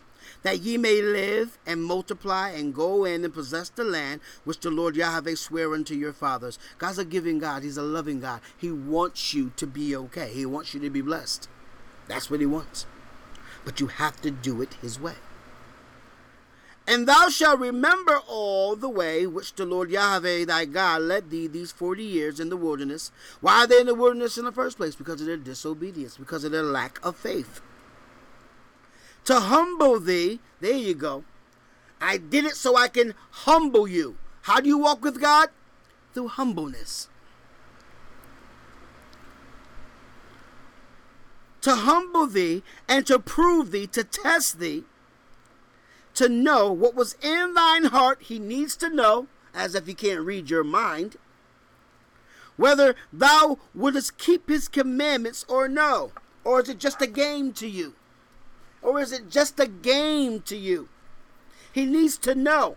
B: that ye may live and multiply and go in and possess the land which the Lord Yahweh sware unto your fathers. God's a giving God, He's a loving God. He wants you to be okay, He wants you to be blessed. That's what He wants. But you have to do it His way. And thou shalt remember all the way which the Lord Yahweh thy God led thee these forty years in the wilderness. Why are they in the wilderness in the first place? Because of their disobedience, because of their lack of faith. To humble thee, there you go. I did it so I can humble you. How do you walk with God? Through humbleness. To humble thee and to prove thee, to test thee to know what was in thine heart, he needs to know, as if he can't read your mind, whether thou wouldst keep his commandments or no. Or is it just a game to you? Or is it just a game to you? He needs to know.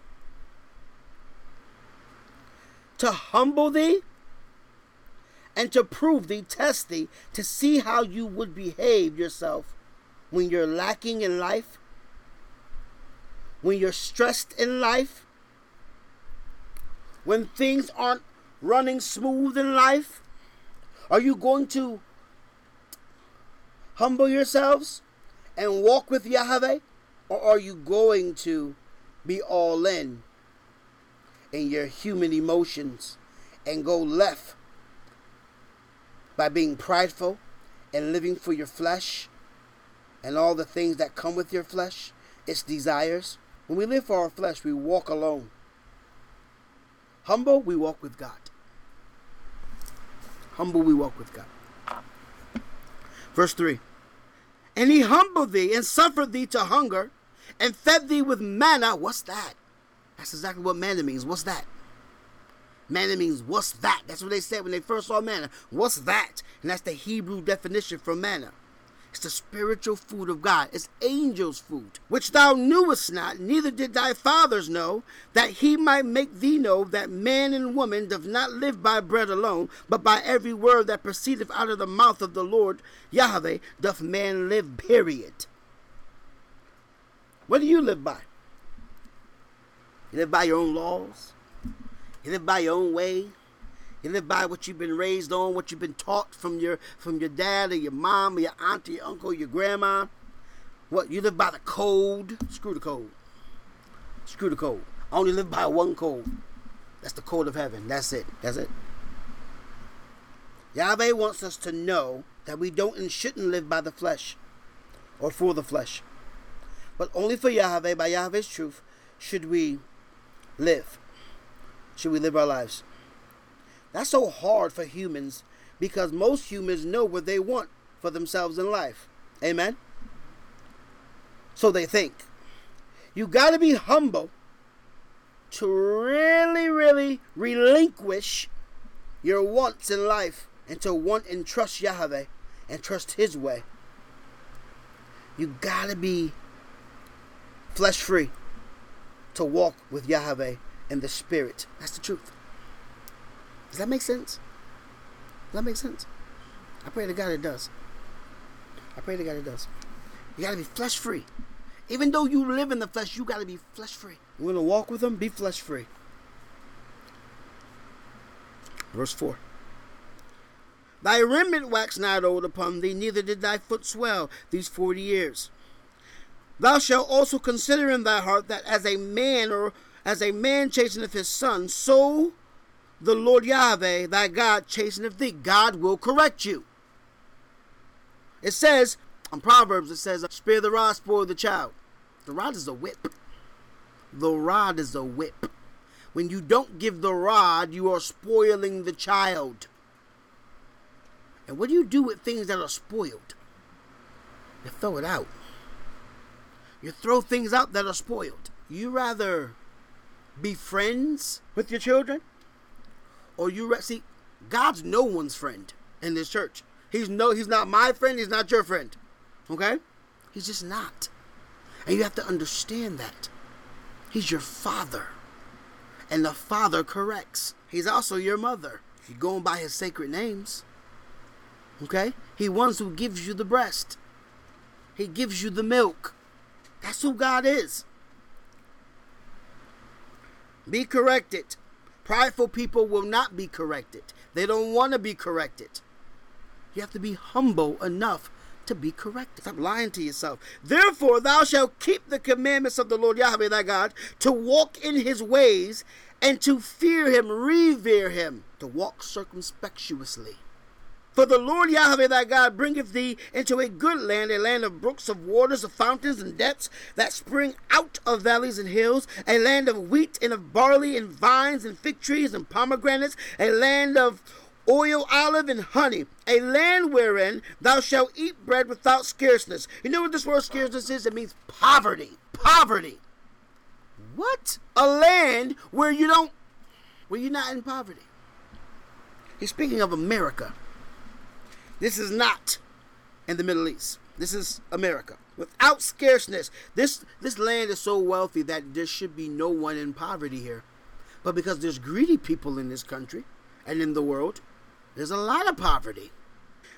B: To humble thee and to prove thee, test thee, to see how you would behave yourself when you're lacking in life when you're stressed in life, when things aren't running smooth in life? Are you going to humble yourselves and walk with Yahweh? Or are you going to be all in in your human emotions and go left by being prideful and living for your flesh and all the things that come with your flesh, its desires? When we live for our flesh, we walk alone. Humble, we walk with God. Humble, we walk with God. Verse 3 And he humbled thee and suffered thee to hunger and fed thee with manna. What's that? That's exactly what manna means. What's that? Manna means what's that? That's what they said when they first saw manna. What's that? And that's the Hebrew definition for manna. It's the spiritual food of God. It's angels' food, which thou knewest not, neither did thy fathers know, that he might make thee know that man and woman doth not live by bread alone, but by every word that proceedeth out of the mouth of the Lord Yahweh doth man live, period. What do you live by? You live by your own laws? You live by your own way? You live by what you've been raised on, what you've been taught from your from your dad or your mom or your aunt or your uncle your grandma. What you live by the code? Screw the code. Screw the code. I only live by one code. That's the code of heaven. That's it. That's it. Yahweh wants us to know that we don't and shouldn't live by the flesh or for the flesh. But only for Yahweh, by Yahweh's truth, should we live. Should we live our lives. That's so hard for humans because most humans know what they want for themselves in life. Amen? So they think. You got to be humble to really, really relinquish your wants in life and to want and trust Yahweh and trust His way. You got to be flesh free to walk with Yahweh and the Spirit. That's the truth. Does that make sense? Does that make sense? I pray to God it does. I pray to God it does. You gotta be flesh free. Even though you live in the flesh, you gotta be flesh free. We're gonna walk with Him, be flesh free. Verse 4. Thy remnant waxed not old upon thee, neither did thy foot swell these forty years. Thou shalt also consider in thy heart that as a man or as a man chasteneth his son, so the Lord Yahweh, thy God, chasteneth thee. God will correct you. It says, on Proverbs, it says, spare the rod, spoil the child. The rod is a whip. The rod is a whip. When you don't give the rod, you are spoiling the child. And what do you do with things that are spoiled? You throw it out. You throw things out that are spoiled. You rather be friends with your children, or you ra- see, God's no one's friend in this church. He's no, he's not my friend. He's not your friend. Okay, he's just not, and you have to understand that. He's your father, and the father corrects. He's also your mother. You're going by his sacred names, okay, he ones who gives you the breast. He gives you the milk. That's who God is. Be corrected. Prideful people will not be corrected. They don't want to be corrected. You have to be humble enough to be corrected. Stop lying to yourself. Therefore, thou shalt keep the commandments of the Lord Yahweh thy God, to walk in his ways, and to fear him, revere him, to walk circumspectuously. For the Lord Yahweh thy God bringeth thee into a good land, a land of brooks, of waters, of fountains, and depths that spring out of valleys and hills, a land of wheat and of barley and vines and fig trees and pomegranates, a land of oil, olive, and honey, a land wherein thou shalt eat bread without scarceness. You know what this word scarceness is? It means poverty. Poverty. What? A land where you don't, where you're not in poverty. He's speaking of America. This is not in the Middle East. This is America. Without scarceness. This this land is so wealthy that there should be no one in poverty here. But because there's greedy people in this country and in the world, there's a lot of poverty.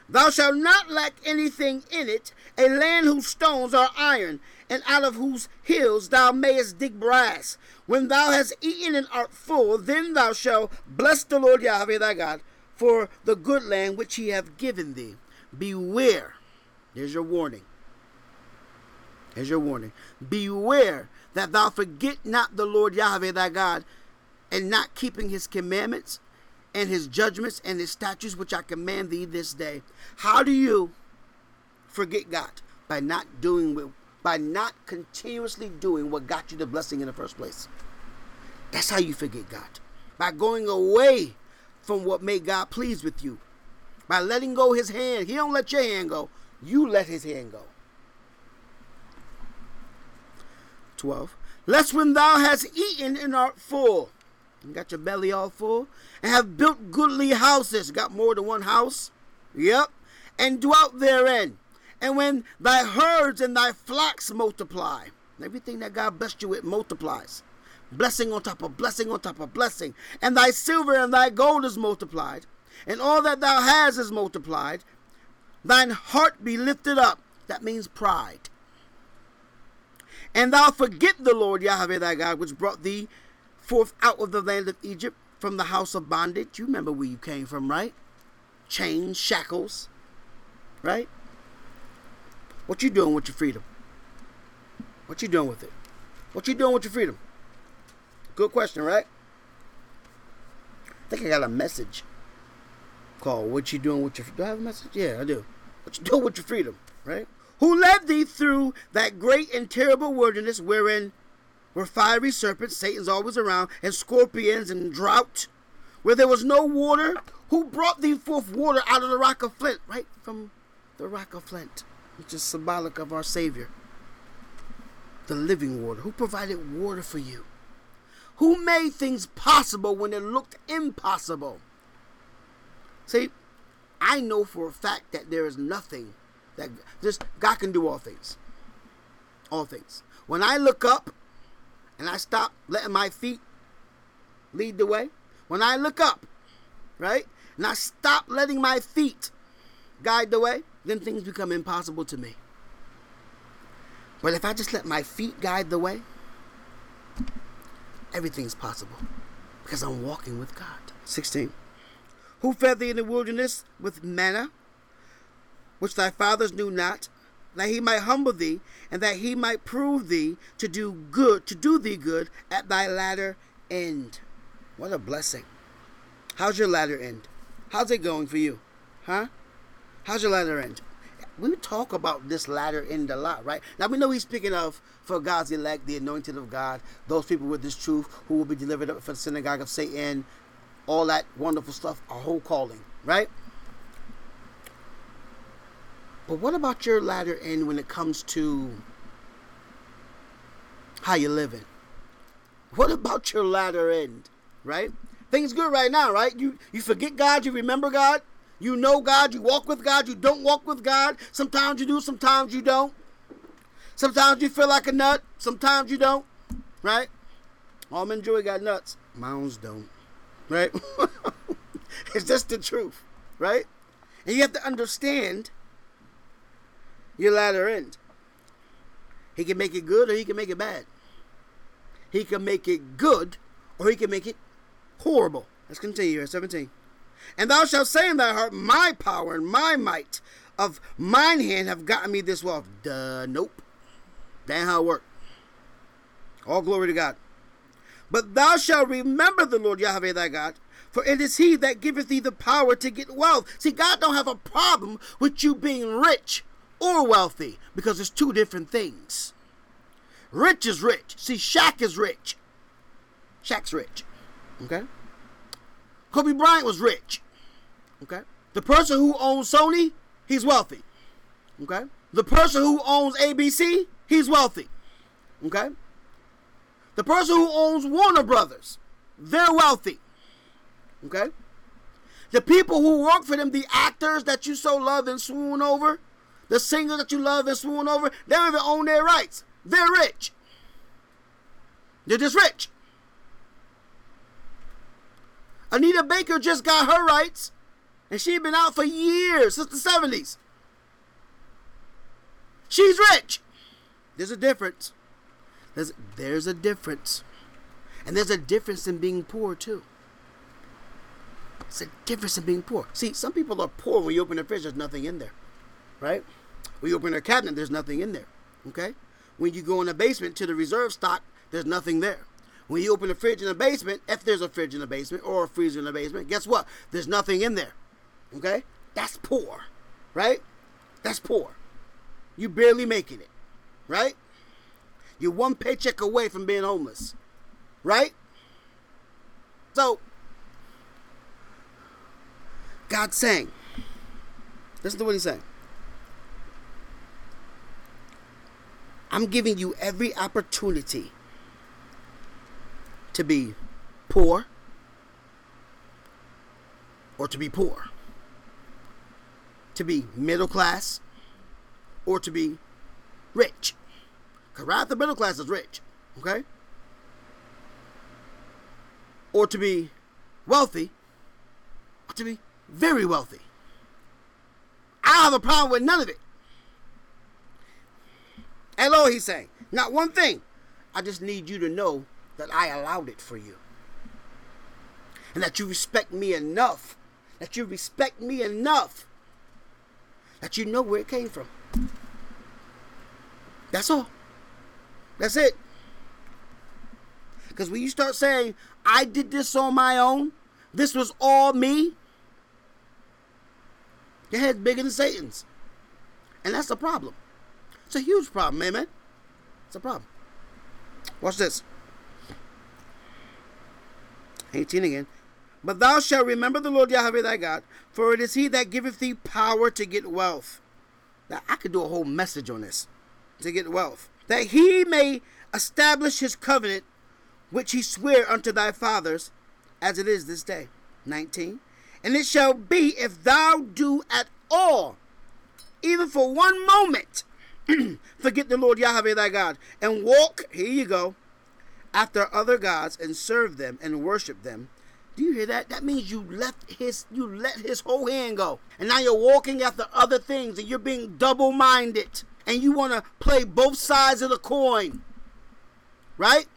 B: Thou shalt not lack anything in it, a land whose stones are iron, and out of whose hills thou mayest dig brass. When thou hast eaten and art full, then thou shalt bless the Lord Yahweh thy God for the good land which he hath given thee. Beware. There's your warning. There's your warning. Beware that thou forget not the Lord Yahweh thy God, and not keeping his commandments and his judgments and his statutes which I command thee this day. How do you forget God? By not doing what by not continuously doing what got you the blessing in the first place. That's how you forget God. By going away from what made God pleased with you. By letting go his hand. He don't let your hand go. You let his hand go. 12. Lest when thou hast eaten and art full, and got your belly all full, and have built goodly houses, got more than one house, yep, and dwelt therein. And when thy herds and thy flocks multiply, everything that God blessed you with multiplies blessing on top of blessing on top of blessing. And thy silver and thy gold is multiplied, and all that thou hast is multiplied. Thine heart be lifted up. That means pride. And thou forget the Lord Yahweh thy God, which brought thee forth out of the land of Egypt from the house of bondage. You remember where you came from, right? Chains, shackles, right? What you doing with your freedom? What you doing with it? What you doing with your freedom? Good question, right? I think I got a message called What You Doing with Your Do I have a message? Yeah, I do. What you doing with your freedom, right? Who led thee through that great and terrible wilderness wherein were fiery serpents, Satan's always around, and scorpions and drought, where there was no water? Who brought thee forth water out of the rock of flint? Right from the rock of flint, which is symbolic of our Savior. The living water. Who provided water for you? Who made things possible when it looked impossible? See, I know for a fact that there is nothing that just God can do all things. All things. When I look up and I stop letting my feet lead the way, when I look up, right, and I stop letting my feet guide the way, then things become impossible to me. But if I just let my feet guide the way, everything's possible because I'm walking with God. 16. Who fed thee in the wilderness with manna, which thy fathers knew not, that he might humble thee, and that he might prove thee to do good, to do thee good at thy latter end. What a blessing. How's your latter end? How's it going for you? Huh? How's your latter end? We talk about this latter end a lot, right? Now we know he's speaking of for God's elect, the anointed of God, those people with this truth who will be delivered up for the synagogue of Satan, all that wonderful stuff, a whole calling, right? But what about your latter end when it comes to how you're living? What about your latter end? Right? Things good right now, right? You you forget God, you remember God, you know God, you walk with God, you don't walk with God. Sometimes you do, sometimes you don't. Sometimes you feel like a nut, sometimes you don't. Right? Almond Joy got nuts. Mounds don't. Right? it's just the truth. Right? And you have to understand your latter end. He can make it good or he can make it bad. He can make it good or he can make it horrible. Let's continue at 17. And thou shalt say in thy heart, My power and my might of mine hand have gotten me this wealth. Duh, nope. That ain't how it worked. All glory to God. But thou shalt remember the Lord Yahweh thy God, for it is he that giveth thee the power to get wealth. See, God don't have a problem with you being rich or wealthy because it's two different things. Rich is rich. See, Shaq is rich. Shaq's rich. Okay? Kobe Bryant was rich. Okay? The person who owns Sony, he's wealthy. Okay? The person who owns ABC, he's wealthy. Okay? The person who owns Warner Brothers, they're wealthy. Okay? The people who work for them, the actors that you so love and swoon over, the singers that you love and swoon over, they don't even own their rights. They're rich. They're just rich. Anita Baker just got her rights, and she's been out for years, since the 70s. She's rich. There's a difference. There's, there's a difference. And there's a difference in being poor, too. It's a difference in being poor. See, some people are poor when you open their fridge, there's nothing in there. Right? When you open their cabinet, there's nothing in there. Okay? When you go in the basement to the reserve stock, there's nothing there. When you open the fridge in the basement, if there's a fridge in the basement or a freezer in the basement, guess what? There's nothing in there. Okay? That's poor. Right? That's poor. You're barely making it. Right? You're one paycheck away from being homeless. Right? So, God's saying, listen to what he's saying. I'm giving you every opportunity to be poor or to be poor, to be middle class or to be rich. Because right the middle class is rich, okay? Or to be wealthy or to be very wealthy. I have a problem with none of it. Hello, he's saying. Not one thing. I just need you to know that I allowed it for you. And that you respect me enough. That you respect me enough. That you know where it came from. That's all. That's it. Because when you start saying, I did this on my own, this was all me, your head's bigger than Satan's. And that's a problem. It's a huge problem, amen. It's a problem. Watch this. 18 again. But thou shalt remember the Lord Yahweh thy God, for it is he that giveth thee power to get wealth. Now, I could do a whole message on this to get wealth. That he may establish his covenant, which he sware unto thy fathers, as it is this day. 19. And it shall be if thou do at all, even for one moment, forget the Lord Yahweh thy God, and walk, here you go, after other gods and serve them and worship them. Do you hear that? That means you left his you let his whole hand go. And now you're walking after other things and you're being double-minded and you want to play both sides of the coin. Right?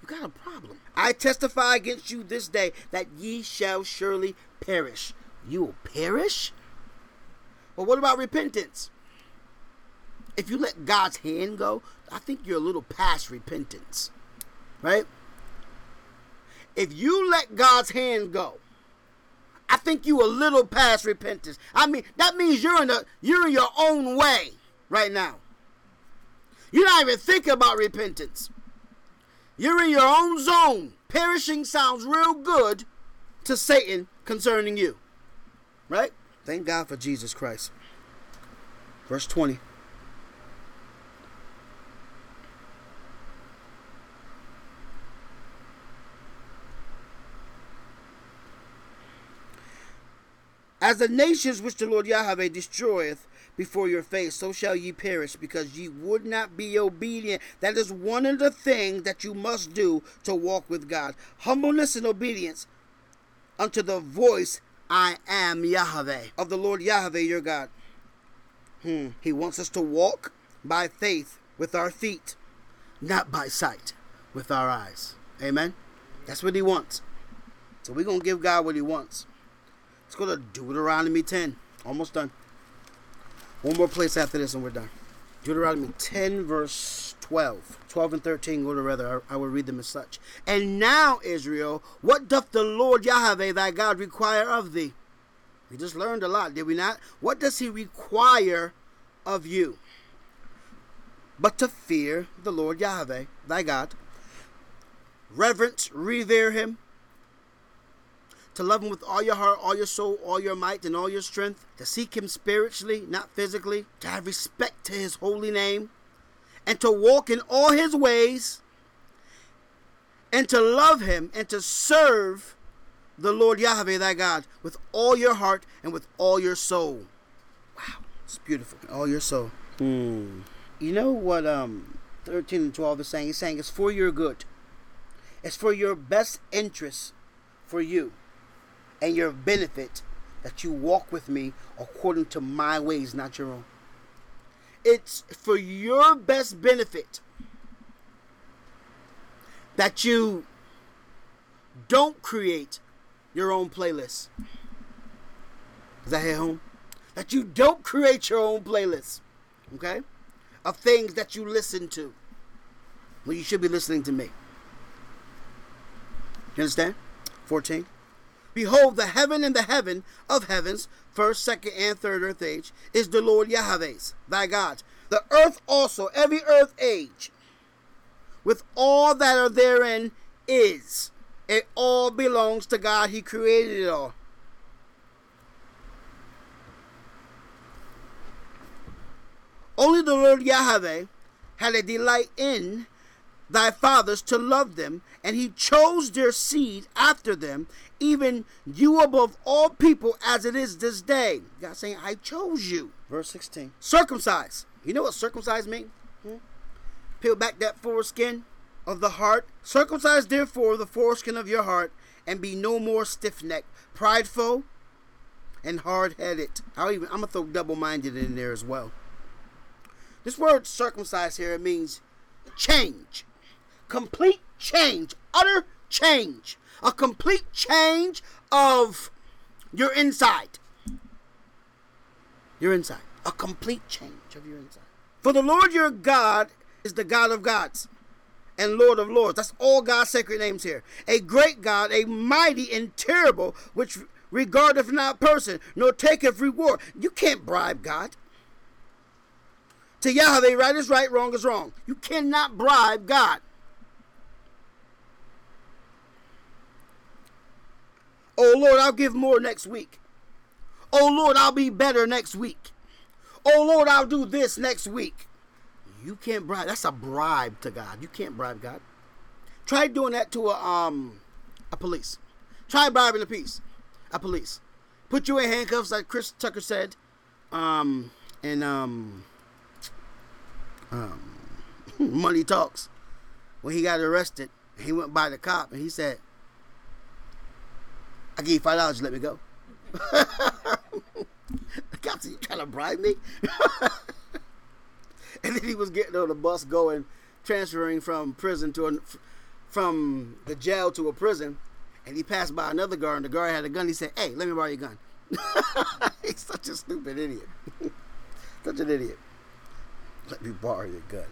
B: You got a problem. I testify against you this day that ye shall surely perish. You will perish? But what about repentance? If you let God's hand go, I think you're a little past repentance. Right? If you let God's hand go, I think you a little past repentance. I mean, that means you're in the you're in your own way right now. You're not even thinking about repentance. You're in your own zone. Perishing sounds real good to Satan concerning you. Right? Thank God for Jesus Christ. Verse 20. As the nations which the Lord Yahweh destroyeth before your face, so shall ye perish, because ye would not be obedient. That is one of the things that you must do to walk with God. Humbleness and obedience unto the voice, I am Yahweh, of the Lord Yahweh your God. Hmm. He wants us to walk by faith with our feet, not by sight with our eyes. Amen. That's what he wants. So we're going to give God what he wants. Let's go to Deuteronomy 10. Almost done. One more place after this and we're done. Deuteronomy 10, verse 12. 12 and 13 go to rather. I, I will read them as such. And now, Israel, what doth the Lord Yahweh thy God require of thee? We just learned a lot, did we not? What does he require of you? But to fear the Lord Yahweh thy God, reverence, revere him, to love him with all your heart, all your soul, all your might, and all your strength, to seek him spiritually, not physically, to have respect to his holy name, and to walk in all his ways, and to love him and to serve the Lord Yahweh thy God with all your heart and with all your soul. Wow, it's beautiful. All your soul. Hmm. You know what um 13 and 12 is saying? He's saying it's for your good. It's for your best interest for you and your benefit that you walk with me according to my ways, not your own. It's for your best benefit that you don't create your own playlist. Is that hit home? That you don't create your own playlist, okay? Of things that you listen to. Well, you should be listening to me. You understand? 14. Behold, the heaven and the heaven of heavens, first, second, and third earth age, is the Lord Yahweh's, thy God. The earth also, every earth age, with all that are therein, is. It all belongs to God. He created it all. Only the Lord Yahweh had a delight in thy fathers to love them, and he chose their seed after them, even you above all people as it is this day. God saying, I chose you. Verse 16. Circumcise. You know what circumcise means? Hmm? Peel back that foreskin of the heart. Circumcise therefore the foreskin of your heart, and be no more stiff necked, prideful, and hard headed. I'll even I'm gonna throw double minded in there as well. This word circumcise here means change. Complete change. Utter change. A complete change of your inside. Your inside. A complete change of your inside. For the Lord your God is the God of gods and Lord of lords. That's all God's sacred names here. A great God, a mighty and terrible, which regardeth not person, nor taketh reward. You can't bribe God. To Yahweh, right is right, wrong is wrong. You cannot bribe God. Oh Lord, I'll give more next week. Oh Lord, I'll be better next week. Oh Lord, I'll do this next week. You can't bribe. That's a bribe to God. You can't bribe God. Try doing that to a um a police. Try bribing a police. a police. Put you in handcuffs, like Chris Tucker said, um, and um, um, money talks. When he got arrested, he went by the cop and he said, "I give you five dollars, let me go." Captain, "You trying to bribe me?" and then he was getting on the bus going, transferring from prison to a, from the jail to a prison, and he passed by another guard, and the guard had a gun. He said, "Hey, let me borrow your gun." He's such a stupid idiot. such an idiot. Let me borrow your gun.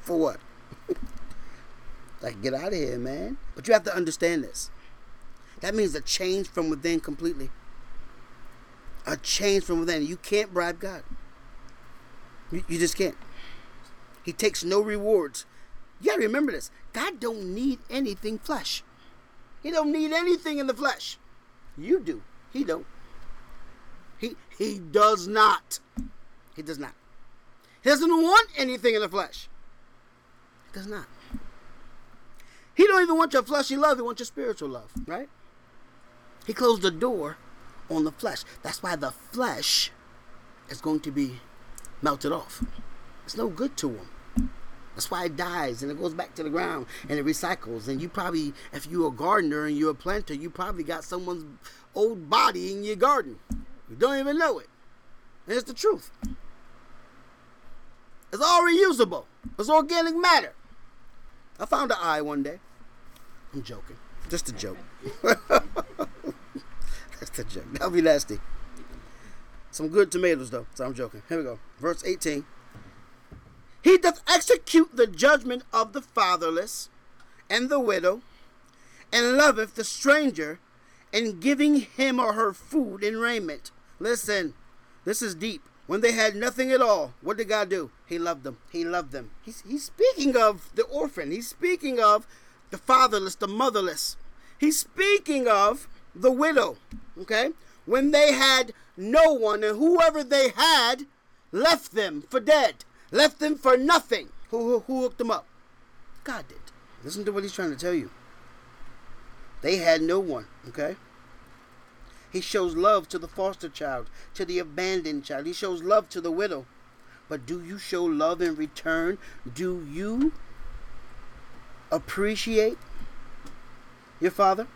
B: For what? like, get out of here, man. But you have to understand this. That means a change from within completely. A change from within. You can't bribe God. You, you just can't. He takes no rewards. You gotta remember this. God don't need anything flesh. He don't need anything in the flesh. You do. He don't. He he does not. He does not. He doesn't want anything in the flesh. He does not. He don't even want your fleshy love. He wants your spiritual love, right? He closed the door on the flesh. That's why the flesh is going to be melted off. It's no good to him. That's why it dies and it goes back to the ground and it recycles. And you probably, if you're a gardener and you're a planter, you probably got someone's old body in your garden. You don't even know it. And it's the truth. It's all reusable. It's organic matter. I found an eye one day. I'm joking. Just a joke. That's joke. That'll be nasty. Some good tomatoes, though. So I'm joking. Here we go. Verse 18. He doth execute the judgment of the fatherless and the widow, and loveth the stranger, and giving him or her food and raiment. Listen, this is deep. When they had nothing at all, what did God do? He loved them. He loved them. He's, he's speaking of the orphan. He's speaking of the fatherless, the motherless. He's speaking of the widow. Okay? When they had no one, and whoever they had left them for dead, left them for nothing. Who, who, who hooked them up? God did. Listen to what he's trying to tell you. They had no one. Okay? He shows love to the foster child, to the abandoned child. He shows love to the widow. But do you show love in return? Do you appreciate your father?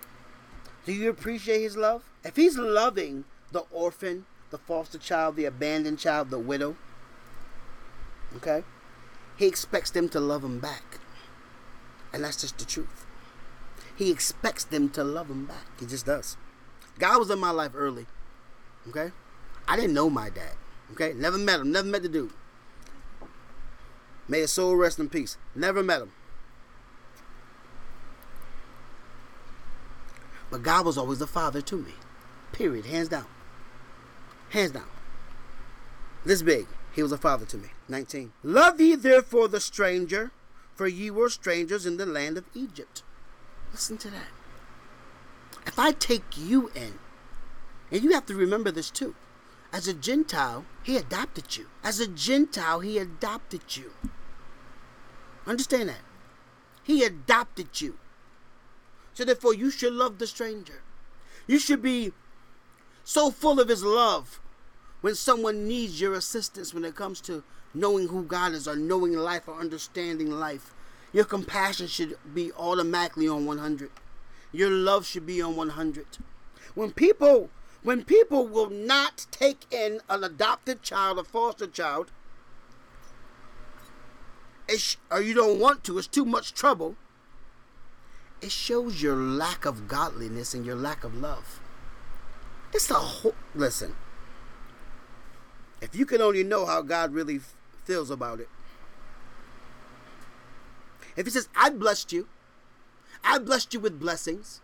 B: Do you appreciate his love? If he's loving the orphan, the foster child, the abandoned child, the widow, okay, he expects them to love him back. And that's just the truth. He expects them to love him back. He just does. God was in my life early. Okay? I didn't know my dad. Okay? Never met him. Never met the dude. May his soul rest in peace. Never met him. But God was always the father to me. Period. Hands down. Hands down. This big. He was a father to me. 19. Love ye therefore the stranger, for ye were strangers in the land of Egypt. Listen to that. If I take you in, and you have to remember this too, as a Gentile, he adopted you. As a Gentile, he adopted you. Understand that? He adopted you. So therefore, you should love the stranger. You should be so full of his love when someone needs your assistance when it comes to knowing who God is or knowing life or understanding life. Your compassion should be automatically on 100. Your love should be on 100. When people when people will not take in an adopted child, a foster child, or you don't want to, it's too much trouble, it shows your lack of godliness and your lack of love. It's a whole. Listen, if you can only know how God really feels about it. If He says, I blessed you, I've blessed you with blessings,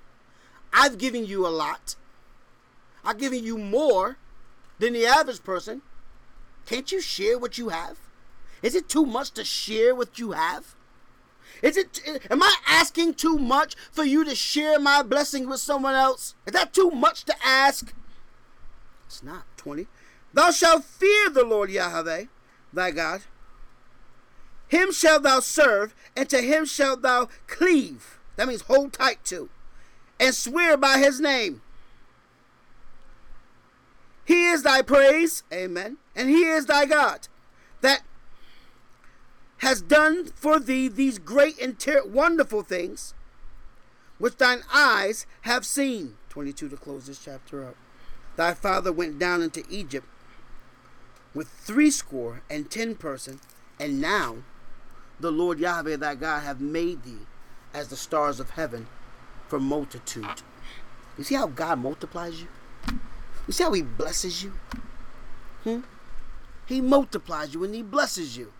B: I've given you a lot, I've given you more than the average person, can't you share what you have? Is it too much to share what you have? Is it eh, am I asking too much for you to share my blessing with someone else? Is that too much to ask? It's not 20. Thou shalt fear the Lord Yahweh, thy God. Him shalt thou serve, and to him shalt thou cleave. That means hold tight to. And swear by his name. He is thy praise, amen, and he is thy God, that has done for thee these great and ter- wonderful things, which thine eyes have seen. 22 to close this chapter up. Thy father went down into Egypt with threescore and ten persons, and now the Lord Yahweh thy God have made thee as the stars of heaven for multitude. You see how God multiplies you? You see how He blesses you? Hmm? He multiplies you and He blesses you.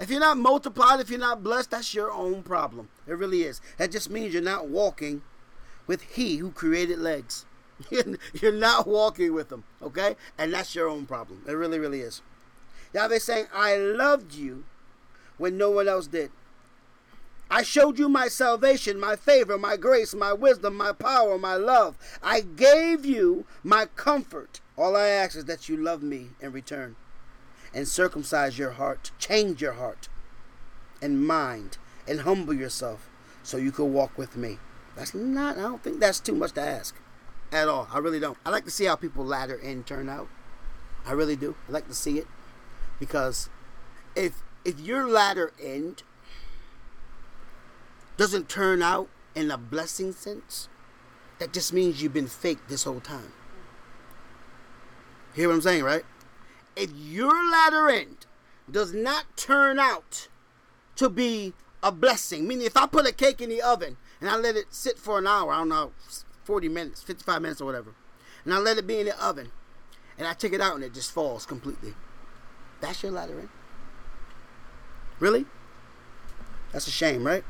B: If you're not multiplied, if you're not blessed, that's your own problem. It really is. That just means you're not walking with He who created legs. you're not walking with Him, okay? And that's your own problem. It really, really is. Yahweh saying, I loved you when no one else did. I showed you my salvation, my favor, my grace, my wisdom, my power, my love. I gave you my comfort. All I ask is that you love me in return. And circumcise your heart, change your heart and mind, and humble yourself so you could walk with me. That's not, I don't think that's too much to ask at all. I really don't. I like to see how people ladder in turn out. I really do. I like to see it because if if your latter end doesn't turn out in a blessing sense, that just means you've been fake this whole time. Hear what I'm saying, right? If your latter end does not turn out to be a blessing, meaning if I put a cake in the oven and I let it sit for an hour, I don't know, 40 minutes, 55 minutes or whatever, and I let it be in the oven, and I take it out and it just falls completely. That's your latter end? Really? That's a shame, right?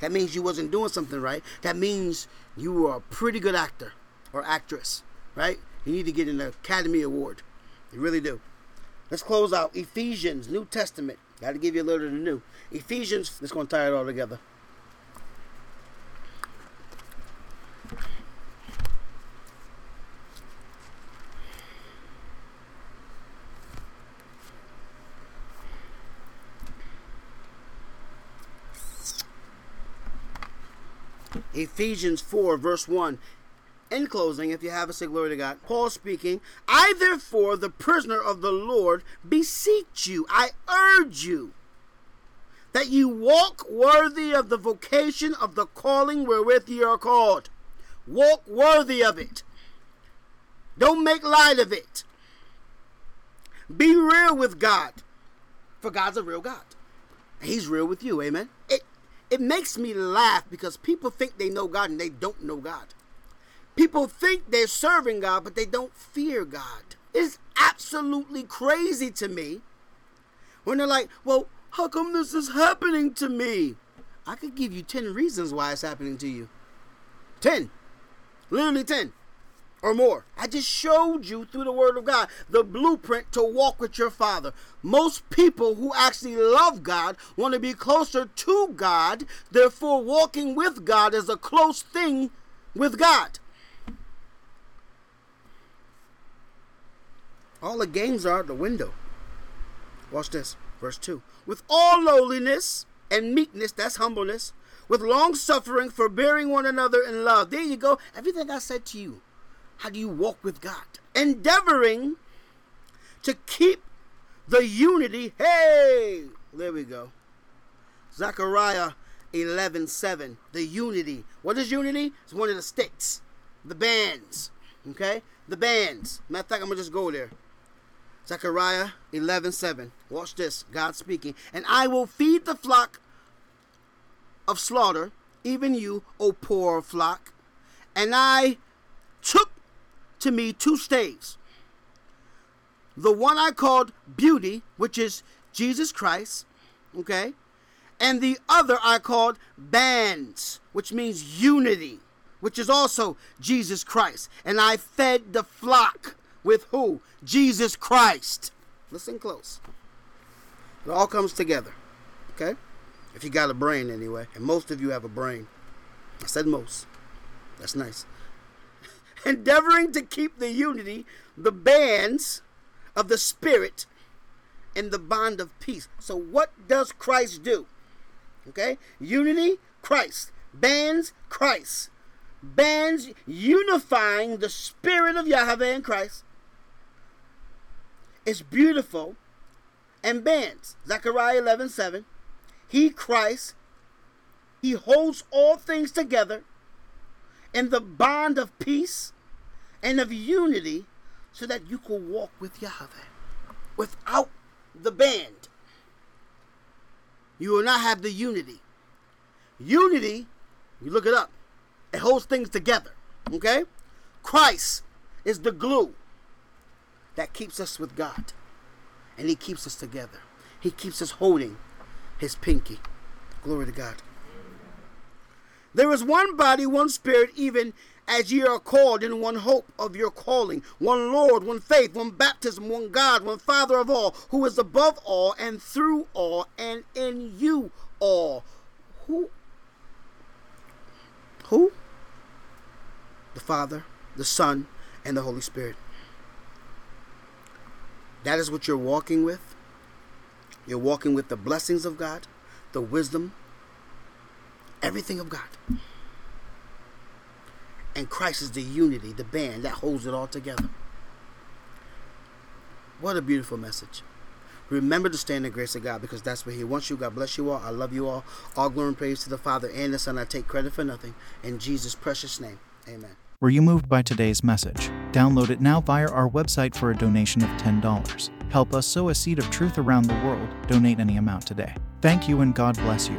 B: That means you wasn't doing something right. That means you were a pretty good actor or actress, right? You need to get an Academy Award. You really do. Let's close out Ephesians, New Testament. Got to give you a little of the new. Ephesians, let's go and tie it all together. Ephesians 4, verse 1. In closing, if you have a say glory to God, Paul speaking, I therefore, the prisoner of the Lord, beseech you, I urge you, that you walk worthy of the vocation of the calling wherewith ye are called. Walk worthy of it. Don't make light of it. Be real with God, for God's a real God. He's real with you, amen. It it makes me laugh because people think they know God and they don't know God. People think they're serving God, but they don't fear God. It's absolutely crazy to me when they're like, well, how come this is happening to me? I could give you 10 reasons why it's happening to you. 10. Literally 10 or more. I just showed you through the Word of God the blueprint to walk with your Father. Most people who actually love God want to be closer to God, therefore, walking with God is a close thing with God. All the games are out the window. Watch this, verse 2. With all lowliness and meekness, that's humbleness, with long suffering, forbearing one another in love. There you go. Everything I said to you how do you walk with God? Endeavoring to keep the unity. Hey, there we go. Zechariah 11 7. The unity. What is unity? It's one of the sticks, the bands. Okay? The bands. Matter of fact, I'm going to just go there. Zechariah 11 7. Watch this. God speaking. And I will feed the flock of slaughter, even you, O poor flock. And I took to me two staves. The one I called beauty, which is Jesus Christ, okay? And the other I called bands, which means unity, which is also Jesus Christ. And I fed the flock with who? Jesus Christ. Listen close. It all comes together, okay? If you got a brain, anyway. And most of you have a brain. I said most. That's nice endeavoring to keep the unity, the bands of the Spirit, and the bond of peace. So, what does Christ do? Okay? Unity, Christ. Bands, Christ. Bands unifying the Spirit of Yahweh and Christ. It's beautiful. And bands. Zechariah 11 7. He, Christ, he holds all things together in the bond of peace and of unity so that you can walk with Yahweh. Without the band, you will not have the unity. Unity, you look it up, it holds things together. Okay? Christ is the glue that keeps us with God. And He keeps us together. He keeps us holding His pinky. Glory to God. There is one body, one spirit, even as ye are called in one hope of your calling, one Lord, one faith, one baptism, one God, one Father of all, who is above all and through all and in you all. Who? Who? The Father, the Son, and the Holy Spirit. That is what you're walking with. You're walking with the blessings of God, the wisdom, everything of God. And Christ is the unity, the band that holds it all together. What a beautiful message. Remember to stay in the grace of God because that's where He wants you. God bless you all. I love you all. All glory and praise to the Father and the Son. I take credit for nothing. In Jesus' precious name, amen.
A: Were you moved by today's message? Download it now via our website for a donation of $10. Help us sow a seed of truth around the world. Donate any amount today. Thank you and God bless you.